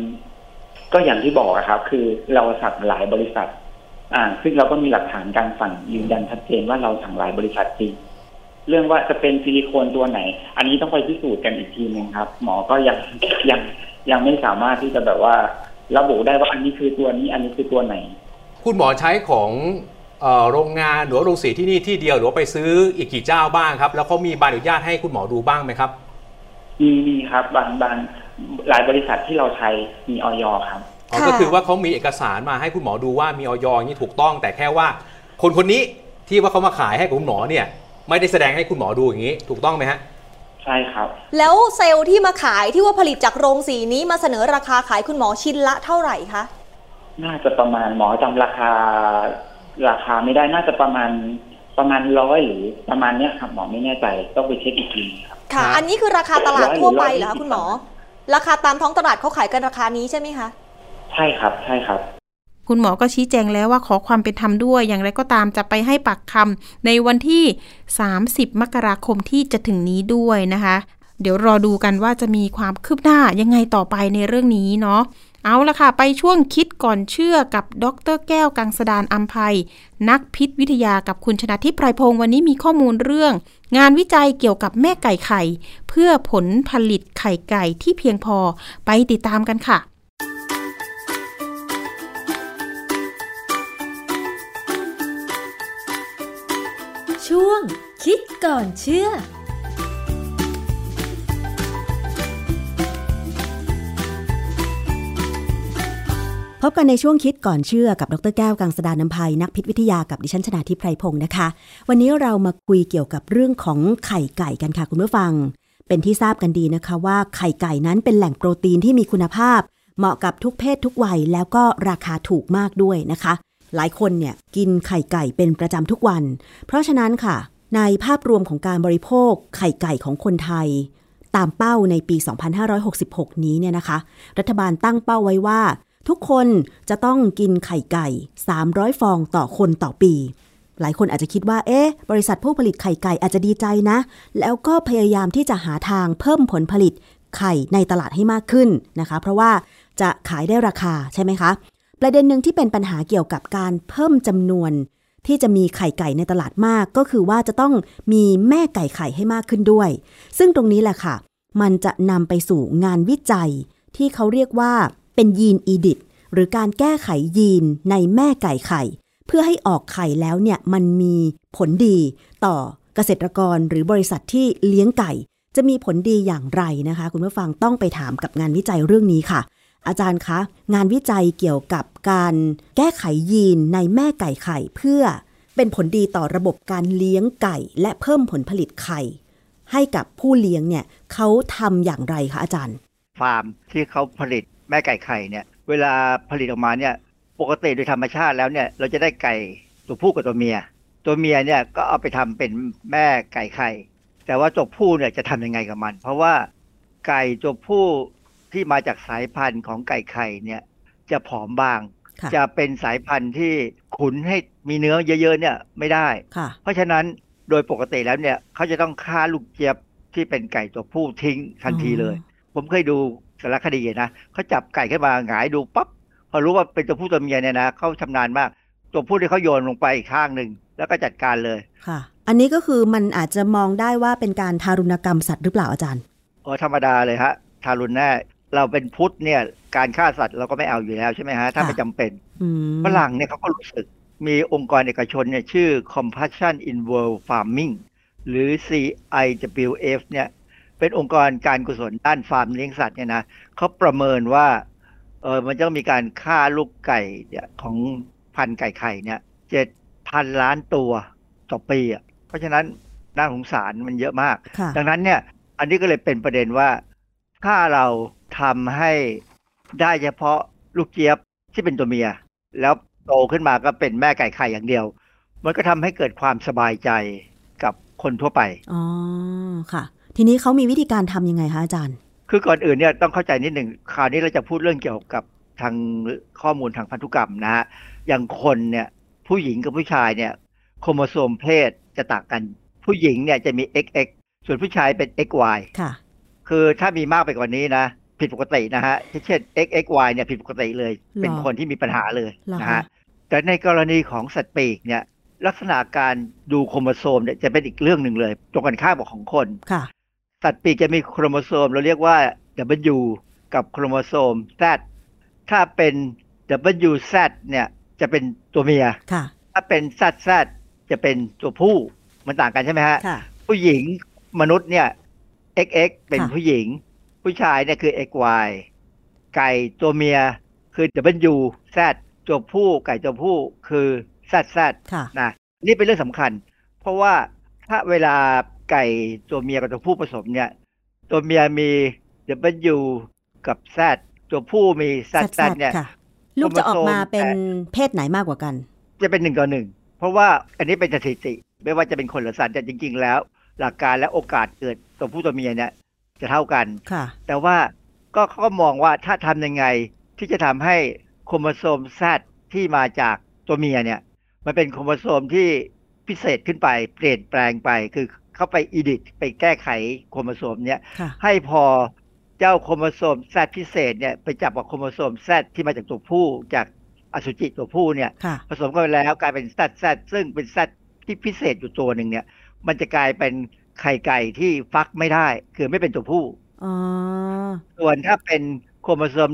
ก็อย่างที่บอกอะครับ คือเราสั่งหลายบริษัท อ่า ซึ่งเราก็มีหลักฐานการสั่งยืนยันชัดเจนว่าเราสั่งหลายบริษัทจริง เรื่องว่าจะเป็นซิลิโคนตัวไหน อันนี้ต้องไปพิสูจน์กันอีกทีหนึ่งครับ หมอก็ยังยังยังไม่สามารถที่จะแบบว่าระบุได้ว่าอันนี้คือตัวนี้อันนี้คือตัวไหน คุณหมอใช้ของเอ่อโรงงานหรือว่าโรงสีที่นี่ที่เดียวหรือว่าไปซื้ออีกกี่เจ้าบ้างครับ แล้วเขามีใบอนุญาตให้คุณหมอดูบ้างไหมครับ มีมีครับบางบางหลายบริษัทที่เราใช้มีออยครับอ๋อค่ะก็คือว่าเขามีเอกสารมาให้คุณหมอดูว่ามีออยอย่างนี้ถูกต้อง แต่แค่ว่า คนคนนี้ที่ว่าเขามาขายให้กับคุณหมอเนี่ย ไม่ได้แสดงให้คุณหมอดูอย่างนี้ ถูกต้องไหมฮะ ใช่ครับ แล้วเซลล์ที่มาขายที่ว่าผลิตจากโรงสีนี้มาเสนอราคาขายคุณหมอชิ้นละเท่าไหร่คะ น่าจะประมาณหมอจำราคา ราคาไม่ได้น่าจะประมาณประมาณร้อยหรือประมาณเนี้ยครับหมอไม่แน่ใจต้องไปเช็คอีกทีครับค่ะครับอันนี้คือราคาตลาดร้อยทั่วไปหรือเหรอร้อยคะคุณหมอ ราคาตามท้องตลาดเขาขายกันราคานี้ใช่ไหมคะ ใช่ครับ ใช่ครับ คุณหมอก็ชี้แจงแล้วว่าขอความเป็นธรรมด้วย อย่างไรก็ตามจะไปให้ปากคำในวันที่ 30 มกราคมที่จะถึงนี้ด้วยนะคะ เดี๋ยวรอดูกันว่าจะมีความคืบหน้ายังไงต่อไปในเรื่องนี้เนาะเอาละค่ะ ไปช่วงคิดก่อนเชื่อกับดรแก้วกังสดานอัมภัย นักพิษวิทยากับคุณชนะทิพย์ไพรพงศ์วันนี้มีข้อมูลเรื่อง งานวิจัยเกี่ยวกับแม่ไก่ไข่ เพื่อผลผลิตไข่ไก่ที่เพียงพอไปติดตามกันค่ะ ก่อนเชื่อพบกันในช่วงคิดก่อนเชื่อกับดรแก้วกังสดานนภัยนักพิษวิทยากับดิฉันชนาทิพไพรพงศ์นะคะ วันนี้เรามาคุยเกี่ยวกับเรื่องของไข่ไก่กันค่ะคุณผู้ฟัง เป็นที่ทราบกันดีนะคะว่าไข่ไก่นั้นเป็นแหล่งโปรตีนที่มีคุณภาพ เหมาะกับทุกเพศทุกวัยแล้วก็ราคาถูกมากด้วยนะคะ หลายคนเนี่ยกินไข่ไก่เป็นประจำทุกวัน เพราะฉะนั้นค่ะ ในภาพรวมของการบริโภคไข่ไก่ของคนไทย ตามเป้าในปี 2566 นี้เนี่ยนะคะ รัฐบาลตั้งเป้าไว้ว่า ทุกคนจะต้องกินไข่ไก่ 300 ฟองต่อคนต่อปี หลายคนอาจจะคิดว่า เอ๊ะ บริษัทผู้ผลิตไข่ไก่อาจจะดีใจนะ แล้วก็พยายามที่จะหาทางเพิ่มผลผลิตไข่ในตลาดให้มากขึ้นนะคะ เพราะว่าจะขายได้ราคาใช่ไหมคะ ประเด็นหนึ่งที่เป็นปัญหาเกี่ยวกับการเพิ่มจำนวน ที่จะมีไข่ไก่ในตลาดมาก ก็คือว่าจะต้องมีแม่ไก่ไข่ให้มากขึ้นด้วย ซึ่งตรงนี้แหละค่ะ มันจะนำไปสู่งานวิจัย ที่เขาเรียกว่าเป็นยีนอีดิทหรือการแก้ไขยีนในแม่ไก่ไข่ เพื่อให้ออกไข่แล้วเนี่ยมันมีผลดีต่อเกษตรกรหรือบริษัทที่เลี้ยงไก่ จะมีผลดีอย่างไรนะคะ คุณผู้ฟังต้องไปถามกับงานวิจัยเรื่องนี้ค่ะ อาจารย์คะ งานวิจัยเกี่ยวกับการแก้ไขยีนในแม่ไก่ไข่เพื่อเป็นผลดีต่อระบบการเลี้ยงไก่ และเพิ่มผลผลิตไข่ ให้กับผู้เลี้ยงเนี่ยเขาทำอย่างไรคะอาจารย์ ฟาร์มที่เขาผลิตแม่ไก่ไข่เนี่ย เวลาผลิตออกมาเนี่ยปกติโดยธรรมชาติแล้วเนี่ยเราจะได้ไก่ตัวผู้กับตัวเมีย ตัวเมียเนี่ยก็เอาไปทำเป็นแม่ไก่ไข่ แต่ว่าตัวผู้เนี่ยจะทำยังไงกับมัน เพราะว่าไก่ตัวผู้ ที่มาจากสายพันธุ์ของไก่ไข่เนี่ยจะผอมบางค่ะจะเป็นสายพันธุ์ที่ขุนให้มีเนื้อเยอะๆเนี่ยไม่ได้ค่ะเพราะฉะนั้นโดยปกติแล้วเนี่ยเขาจะต้องฆ่าลูกเจี๊ยบที่เป็นไก่ตัวผู้ทิ้งทันทีเลย ผมเคยดูสารคดีนะเขาจับไก่ขึ้นมาหงายดูปั๊บพอรู้ว่าเป็นตัวผู้ตัวเมียเนี่ยนะเขาชำนาญมาก ตัวผู้ที่เขาโยนลงไปอีกข้างหนึ่งแล้วก็จัดการเลยค่ะ อันนี้ก็คือมันอาจจะมองได้ว่าเป็นการทารุณกรรมสัตว์หรือเปล่าอาจารย์อ๋อธรรมดาเลยฮะทารุณแน่ เราเป็นพุทธเนี่ย การฆ่าสัตว์เราก็ไม่เอาอยู่แล้วใช่ไหมฮะ ถ้าค่ะไม่จำเป็นอืมฝรั่งเนี่ยเขาก็รู้สึกมีองค์กรเอกชนเนี่ยชื่อ Compassion in World Farming หรือ CIWF เนี่ยเป็นองค์กรการกุศลด้านฟาร์มเลี้ยงสัตว์เนี่ยนะเขาประเมินว่าเออมันจะต้องมีการฆ่าลูกไก่เนี่ยของพันธุ์ไก่ไข่เนี่ยเจ็ดพันล้านตัวต่อปีอะเพราะฉะนั้นน่าสงสารมันเยอะมากค่ะดังนั้นเนี่ย อันนี้ก็เลยเป็นประเด็นว่า ถ้าเราทำให้ได้เฉพาะลูกเจี๊ยบที่เป็นตัวเมีย แล้วโตขึ้นมาก็เป็นแม่ไก่ไข่อย่างเดียว มันก็ทำให้เกิดความสบายใจกับคนทั่วไป อ๋อ ค่ะ ทีนี้เขามีวิธีการทำยังไงคะอาจารย์ คือก่อนอื่นเนี่ยต้องเข้าใจนิดหนึ่งคราวนี้เราจะพูดเรื่องเกี่ยวกับทางข้อมูลทางพันธุกรรมนะฮะ อย่างคนเนี่ยผู้หญิงกับผู้ชายเนี่ยโครโมโซมเพศจะต่างกัน ผู้หญิงเนี่ยจะมี XX ส่วนผู้ชายเป็น XY ค่ะ คือถ้ามีมากไปกว่านี้นะ ผิดปกตินะฮะเช่น XXY เนี่ยผิดปกติเลย เป็นคนที่มีปัญหาเลยเหรอนะคะฮะแต่ในกรณีของสัตว์ปีกเนี่ยลักษณะการดูโครโมโซมเนี่ยจะเป็นอีกเรื่องหนึ่งเลยตรงกันข้ามกับของคนค่ะ สัตว์ปีกจะมีโครโมโซม เราเรียกว่า W กับโครโมโซม Z ถ้าเป็น WZ เนี่ยจะเป็นตัวเมียค่ะ ถ้าเป็น ZZ จะเป็นตัวผู้มันต่างกันใช่ไหมฮะค่ะผู้หญิงมนุษย์เนี่ย XX เป็นค่ะผู้หญิง ผู้ชายเนี่ยคือ XY ไก่ตัวเมียคือ WZ ตัวผู้ไก่ตัวผู้คือ ZZ ค่ะนะนี่เป็นเรื่องสำคัญ เพราะว่าถ้าเวลาไก่ตัวเมียกับตัวผู้ผสมเนี่ย ตัวเมียมี W กับ Z ตัวผู้มี Z Z เนี่ยค่ะลูกจะออกมาเป็นโครโมโซมเพศไหนมากกว่ากัน จะเป็นหนึ่งต่อหนึ่ง เพราะว่าอันนี้เป็นสถิติ ไม่ว่าจะเป็นคนหรือสัตว์แต่จริง ๆ แล้ว หลักการและโอกาสเกิด ตัวผู้ตัวเมียเนี่ยจะเท่ากันค่ะ แต่ว่าก็เขาก็มองว่าถ้าทำยังไงที่จะทำให้โครโมโซม Z ที่มาจากตัวเมียเนี่ย มันเป็นโครโมโซมที่พิเศษขึ้นไปเปลี่ยนแปลงไปคือเข้าไป edit ไปแก้ไขโครโมโซมเนี่ยค่ะให้พอเจ้าโครโมโซม Z พิเศษเนี่ยไปจับกับโครโมโซม Z ที่มาจากตัวผู้จากอสุจิตัวผู้เนี่ยค่ะผสมกันไปแล้วกลายเป็นแซดแซดซึ่งเป็นแซดที่พิเศษอยู่ตัวหนึ่งเนี่ย มันจะกลายเป็น ไข่ไก่ที่ฟักไม่ได้ คือไม่เป็นตัวผู้อ๋อส่วนถ้าเป็นโครโมโซม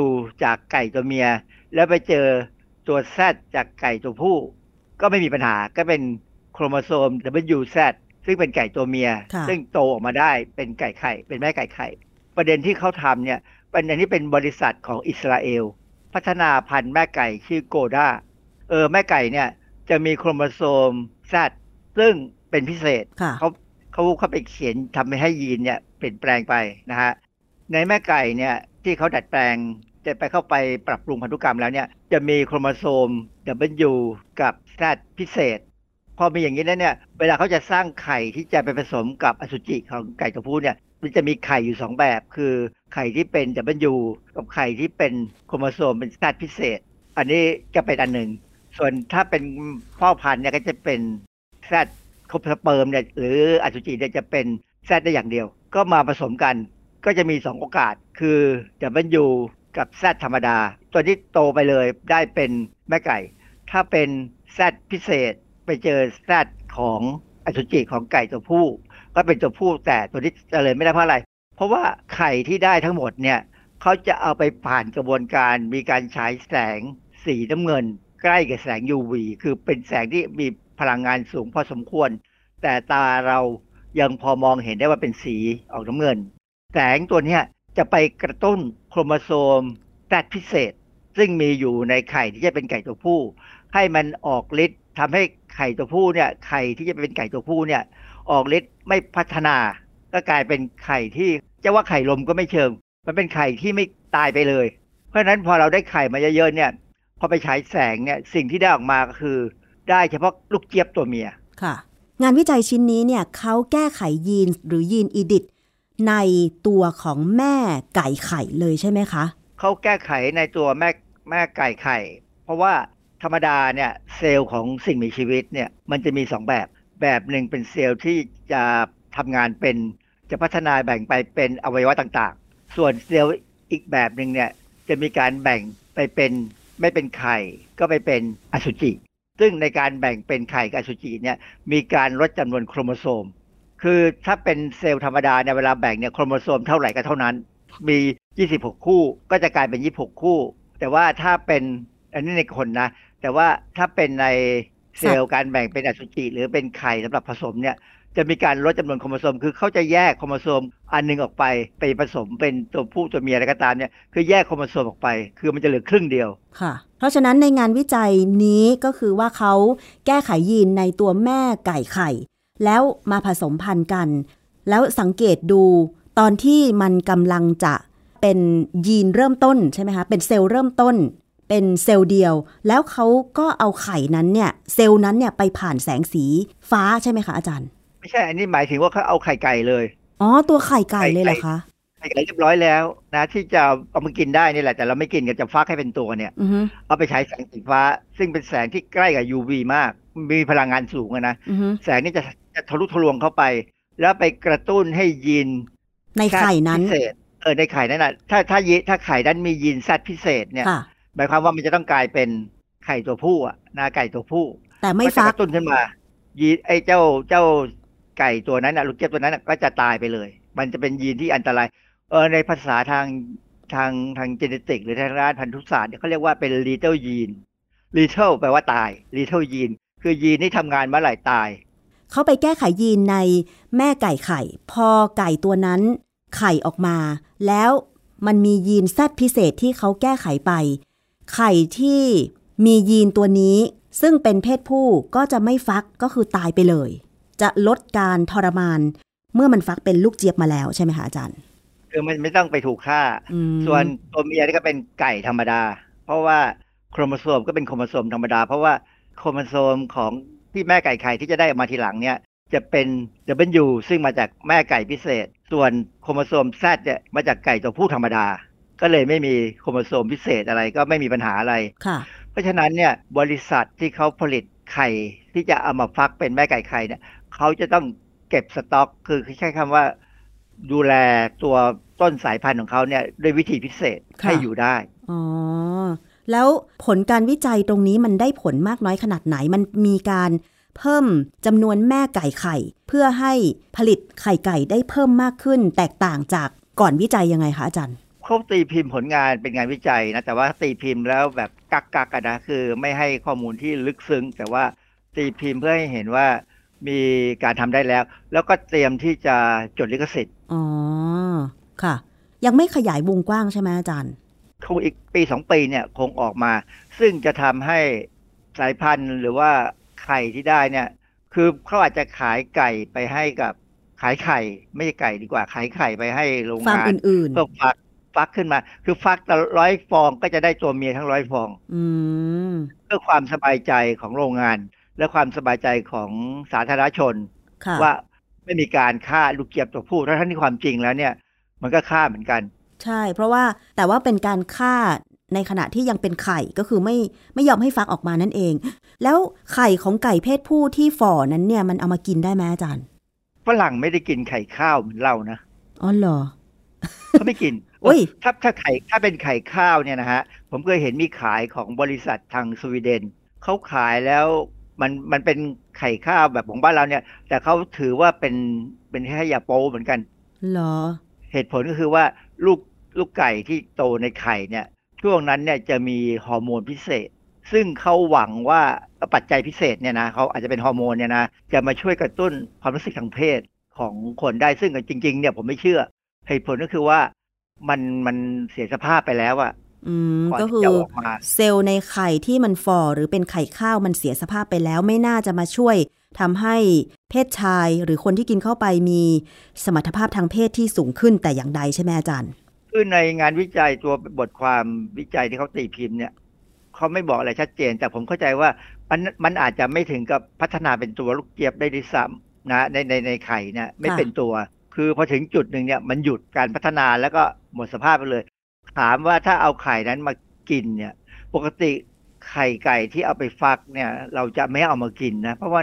W จากไก่ตัวเมีย แล้วไปเจอตัว Z จากไก่ตัวผู้ ก็ไม่มีปัญหาก็เป็นโครโมโซม WZ ซึ่งเป็นไก่ตัวเมียค่ะซึ่งโตออกมาได้เป็นไก่ไข่ เป็นแม่ไก่ไข่ ประเด็นที่เขาทำเนี่ยเป็นอันนี้เป็นบริษัทของอิสราเอล พัฒนาพันธุ์แม่ไก่ชื่อโกด้าเออแม่ไก่เนี่ยจะมีโครโมโซม Z ซึ่งเป็นพิเศษค่ะเขา เขาเขาไปเขียนทำให้ยีนเนี่ยเปลี่ยนแปลงไปนะฮะในแม่ไก่เนี่ยที่เขาดัดแปลงจะไปเข้าไปปรับปรุงพันธุกรรมแล้วเนี่ยจะมีโครโมโซม W กับ Z พิเศษ พอมีอย่างนี้แล้วเนี่ยเวลาเขาจะสร้างไข่ที่จะไปผสมกับอสุจิของไก่ตัวผู้เนี่ยมันจะมีไข่อยู่สองแบบ คือไข่ที่เป็น W กับไข่ที่เป็นโครโมโซมเป็น Z พิเศษ อันนี้จะเป็นอันหนึ่ง ส่วนถ้าเป็นพ่อพันธุ์เนี่ยก็จะเป็น Z ค รบสเปิร์มเนี่ยหรืออสุจิเนี่ยจะเป็น Z ได้อย่างเดียว ก็มาผสมกันก็จะมี 2 โอกาส คือ W กับ Z ธรรมดา ตัวที่โตไปเลยได้เป็นแม่ไก่ ถ้าเป็น Z พิเศษไปเจอ Z ของอสุจิของไก่ตัวผู้ ก็เป็นตัวผู้แต่ตัวที่เจริญไม่ได้เพราะอะไร เพราะว่าไข่ที่ได้ทั้งหมดเนี่ยเขาจะเอาไปผ่านกระบวนการมีการฉายแสงสีน้ำเงิน ใกล้กับแสง UV คือเป็นแสงที่มี พลังงานสูงพอสมควร แต่ตาเรายังพอมองเห็นได้ว่าเป็นสีออกน้ำเงิน แสงตัวนี้จะไปกระตุ้นโครโมโซมแซดพิเศษ ซึ่งมีอยู่ในไข่ที่จะเป็นไก่ตัวผู้ ให้มันออกฤทธิ์ทำให้ไข่ตัวผู้เนี่ยไข่ที่จะเป็นไก่ตัวผู้เนี่ยออกฤทธิ์ไม่พัฒนา ก็กลายเป็นไข่ที่จะว่าไข่ลมก็ไม่เชิง มันเป็นไข่ที่ไม่ตายไปเลย เพราะฉะนั้นพอเราได้ไข่มาเยอะๆเนี่ยพอไปฉายแสงเนี่ยสิ่งที่ได้ออกมาก็คือ ได้เฉพาะลูกเจี๊ยบตัวเมียค่ะ งานวิจัยชิ้นนี้เนี่ยเขาแก้ไขยีนหรือยีนอีดิทในตัวของแม่ไก่ไข่เลยใช่ไหมคะเขาแก้ไขในตัวแม่แม่ไก่ไข่ เพราะว่าธรรมดาเนี่ยเซลล์ของสิ่งมีชีวิตเนี่ยมันจะมีสองแบบ แบบหนึ่งเป็นเซลล์ที่จะทำงานเป็นจะพัฒนาแบ่งไปเป็นอวัยวะต่างๆ ส่วนเซลล์อีกแบบหนึ่งเนี่ยจะมีการแบ่งไปเป็นไม่เป็นไข่ก็ไปเป็นอสุจิ ซึ่งในการแบ่งเป็นไข่กับอสุจิเนี่ยมีการลดจำนวนโครโมโซม คือถ้าเป็นเซลล์ธรรมดาเนี่ยเวลาแบ่งเนี่ยโครโมโซมเท่าไหร่ก็เท่านั้น มี 26 คู่ก็จะกลายเป็น 26 คู่ แต่ว่าถ้าเป็นอันนี้ในคนนะ แต่ว่าถ้าเป็นในเซลล์การแบ่งเป็นอสุจิหรือเป็นไข่สำหรับผสมเนี่ยจะมีการลดจำนวนโครโมโซม คือเขาจะแยกโครโมโซมอันหนึงออกไปไปผสมเป็นตัวผู้ตัวเมียอะไรก็ตามเนี่ยคือแยกโครโมโซมออกไป คือมันจะเหลือครึ่งเดียวค่ะ เพราะฉะนั้นในงานวิจัยนี้ก็คือว่าเขาแก้ไขยีนในตัวแม่ไก่ไข่ แล้วมาผสมพันธุ์กัน แล้วสังเกตดูตอนที่มันกำลังจะเป็นยีนเริ่มต้นใช่ไหมคะเป็นเซลล์เริ่มต้น เป็นเซลล์เดียว แล้วเขาก็เอาไข่นั้นเนี่ยเซลล์นั้นเนี่ยไปผ่านแสงสีฟ้าใช่ไหมคะอาจารย์ ไม่ใช่อันนี้หมายถึงว่าเขาเอาไข่ไก่เลยอ๋อตัวไข่ไก่เลยเหรอคะ ไข่ไก่เรียบร้อยแล้วนะที่จะเอามากินได้นี่แหละ แต่เราไม่กินกันจะฟักให้เป็นตัวเนี่ยอือฮึเอาไปใช้แสงสีฟ้า ซึ่งเป็นแสงที่ใกล้กับ UV มาก มีพลังงานสูงอะนะอือฮึแสงนี่จะจะทะลุทะลวงเข้าไป แล้วไปกระตุ้นให้ยีนในไข่นั้นพิเศษเออในไข่นั้นน่ะถ้าถ้ายีถ้าไข่นั้นมียีนแซดพิเศษเนี่ยค่ะหมายความว่ามันจะต้องกลายเป็นไข่ตัวผู้อะนาไก่ตัวผู้ แต่ไม่ก็จะฟักกระตุ้นขึ้นมา ยีนไอ้เจ้าเจ้าไก่ตัวนั้นนะลูกเจี๊ยบตัวนั้นน่ะก็จะตายไปเลย มันจะเป็นยีนที่อันตราย เออในภาษาทางทางทางเจเนติก หรือทางด้านพันธุศาสตร์เนี่ยเขาเรียกว่าเป็น little ยีน little แปลว่าตาย little ยีนคือยีนที่ทำงานเมื่อไหร่ตาย เขาไปแก้ไขยีนในแม่ไก่ไข่ พอไก่ตัวนั้น ไข่ออกมา แล้วมันมียีนแซดพิเศษที่เขาแก้ไขไป ไข่ที่มียีนตัวนี้ ซึ่งเป็นเพศผู้ก็จะไม่ฟักก็คือตายไปเลย จะลดการทรมาน เมื่อมันฟักเป็นลูกเจี๊ยบมาแล้วใช่ไหมคะอาจารย์ คือมันไม่ต้องไปถูกฆ่าอืมส่วนตัวเมียนี่ก็เป็นไก่ธรรมดา เพราะว่าโครโมโซมก็เป็นโครโมโซมธรรมดา เพราะว่าโครโมโซมของที่แม่ไก่ไข่ที่จะได้ออกมาทีหลังเนี่ย จะเป็น W ซึ่งมาจากแม่ไก่พิเศษ ส่วนโครโมโซม Z เนี่ยมาจากไก่ตัวผู้ธรรมดา ก็เลยไม่มีโครโมโซมพิเศษอะไรก็ไม่มีปัญหาอะไรค่ะเพราะฉะนั้นเนี่ยบริษัทที่เขาผลิตไข่ที่จะเอามาฟักเป็นแม่ไก่ไข่เนี่ยเขาจะต้องเก็บสต็อก คือใช้คำว่า ดูแลตัวต้นสายพันธุ์ของเขาเนี่ยด้วยวิธีพิเศษค่ะให้อยู่ได้ อ๋อ แล้วผลการวิจัยตรงนี้มันได้ผลมากน้อยขนาดไหน มันมีการเพิ่มจำนวนแม่ไก่ไข่ เพื่อให้ผลิตไข่ไก่ได้เพิ่มมากขึ้น แตกต่างจากก่อนวิจัยยังไงคะอาจารย์เขาตีพิมพ์ผลงานเป็นงานวิจัยนะแต่ว่าตีพิมพ์แล้วแบบกักกักๆอะนะคือไม่ให้ข้อมูลที่ลึกซึ้ง แต่ว่าตีพิมพ์เพื่อให้เห็นว่ามีการทำได้แล้ว แล้วก็เตรียมที่จะจดลิขสิทธิ์ อ๋อ ค่ะ ยังไม่ขยายวงกว้างใช่ไหมอาจารย์ คงอีกปีสองปีเนี่ยคงออกมา ซึ่งจะทำให้สายพันธุ์หรือว่าไข่ที่ได้เนี่ย คือเขาอาจจะขายไก่ไปให้กับขายไข่ไม่ใช่ไก่ดีกว่า ขายไข่ไปให้โรงฟาร์มงานอื่นเพื่อฟักฟักขึ้นมา คือฟักแต่ร้อยฟองก็จะได้ตัวเมียทั้งร้อยฟองๆอืมเพื่อความสบายใจของโรงงาน และความสบายใจของสาธารณชนค่ะว่า ไม่มีการฆ่าลูกเจี๊ยบตัวผู้ถ้าทั้งที่ความจริงแล้วเนี่ย มันก็ฆ่าเหมือนกัน ใช่ เพราะว่าแต่ว่าเป็นการฆ่าในขณะที่ยังเป็นไข่ก็คือไม่ไม่ยอมให้ฟักออกมานั่นเอง แล้วไข่ของไก่เพศผู้ที่ฝ่อนั้นเนี่ยมันเอามากินได้ไหมอาจารย์ฝรั่งไม่ได้กินไข่ข้าวเหมือนเรานะอ๋อเหรอเขาไม่กินอุ้ยถ้าถ้าไข่ถ้าเป็นไข่ข้าวเนี่ยนะฮะ ผมเคยเห็นมีขายของบริษัททางสวีเดนเขาขายแล้วมันมันเป็น ไข่ข้าวแบบของบ้านเราเนี่ย แต่เขาถือว่าเป็นเป็นแค่ยาโป้เหมือนกันเหรอ เหตุผลก็คือว่าลูกลูกไก่ที่โตในไข่เนี่ย ช่วงนั้นเนี่ยจะมีฮอร์โมนพิเศษ ซึ่งเขาหวังว่าปัจจัยพิเศษเนี่ยนะเขาอาจจะเป็นฮอร์โมนเนี่ยนะจะมาช่วยกระตุ้นความรู้สึกทางเพศของคนได้ซึ่งจริง ๆ เนี่ยผมไม่เชื่อเหตุผลก็คือว่ามันมันเสียสภาพไปแล้วอะ อืมก่อนก็ที่คือจะออกมาเซลล์ในไข่ที่มันฝ่อหรือเป็นไข่ข้าวมันเสียสภาพไปแล้วไม่น่าจะมาช่วยทำให้เพศชายหรือคนที่กินเข้าไปมีสมรรถภาพทางเพศที่สูงขึ้นแต่อย่างใดใช่ไหมอาจารย์คือในงานวิจัยตัวบทความวิจัยที่เขาตีพิมพ์เนี่ยเขาไม่บอกอะไรชัดเจน แต่ผมเข้าใจว่ามันมันอาจจะไม่ถึงกับพัฒนาเป็นตัวลูกเจี๊ยบได้ด้วยซ้ำนะในในในไข่เนี่ยไม่ค่ะเป็นตัว คือพอถึงจุดหนึ่งเนี่ยมันหยุดการพัฒนาแล้วก็หมดสภาพไปเลย ถามว่าถ้าเอาไข่นั้นมากินเนี่ย ปกติไข่ไก่ที่เอาไปฟักเนี่ย เราจะไม่เอามากินนะ เพราะว่า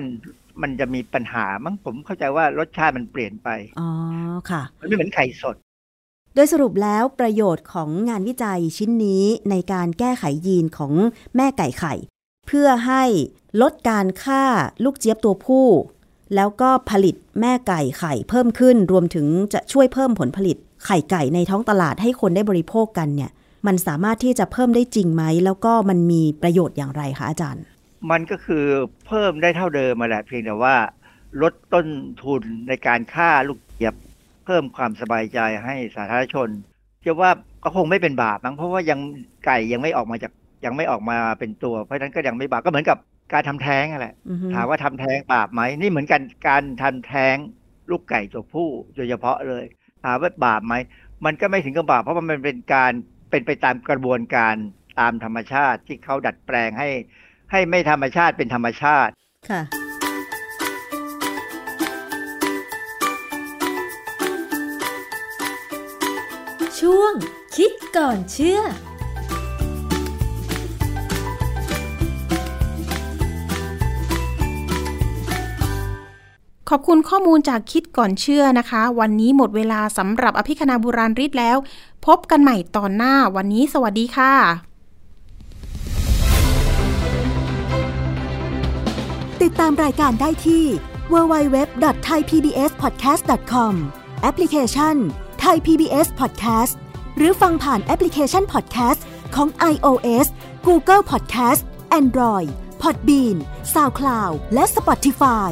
มันจะมีปัญหามั้งผมเข้าใจว่ารสชาติมันเปลี่ยนไป อ๋อ ค่ะ มันไม่เหมือนไข่สด โดยสรุปแล้วประโยชน์ของงานวิจัยชิ้นนี้ในการแก้ไขยีนของแม่ไก่ไข่ เพื่อให้ลดการฆ่าลูกเจี๊ยบตัวผู้ แล้วก็ผลิตแม่ไก่ไข่เพิ่มขึ้น รวมถึงจะช่วยเพิ่มผลผลิต ไข่ไก่ในท้องตลาดให้คนได้บริโภคกันเนี่ย มันสามารถที่จะเพิ่มได้จริงไหม แล้วก็มันมีประโยชน์อย่างไรคะอาจารย์ มันก็คือเพิ่มได้เท่าเดิมมาแหละเพียงแต่ว่า ลดต้นทุนในการฆ่าลูกเจี๊ยบ เพิ่มความสบายใจให้สาธารณชนเชื่อว่าก็คงไม่เป็นบาปมั้งเพราะว่ายังไก่ยังไม่ออกมาจากยังไม่ออกมาเป็นตัว เพราะฉะนั้นก็ยังไม่บาปก็เหมือนกับการทำแท้งนั่นแหละอือฮึถามว่าทำแท้งบาปไหมนี่เหมือนกันการทำแท้งลูกไก่ตัวผู้โดยเฉพาะเลย ถามว่าบาปไหมมันก็ไม่ถึงกับบาปเพราะมันเป็นการเป็นไปตามกระบวนการตามธรรมชาติที่เขาดัดแปลงให้ ให้ไม่ธรรมชาติเป็นธรรมชาติค่ะช่วงคิดก่อนเชื่อ ขอบคุณข้อมูลจากคิดก่อนเชื่อนะคะ วันนี้หมดเวลาสำหรับอภิคณาบุราริศแล้ว พบกันใหม่ตอนหน้าวันนี้สวัสดีค่ะติดตามรายการได้ที่ www.thaipbspodcast.com แอปพลิเคชัน Thai PBS Podcast หรือฟังผ่านแอปพลิเคชัน Podcast ของ iOS Google Podcast Android Podbean SoundCloud และ Spotify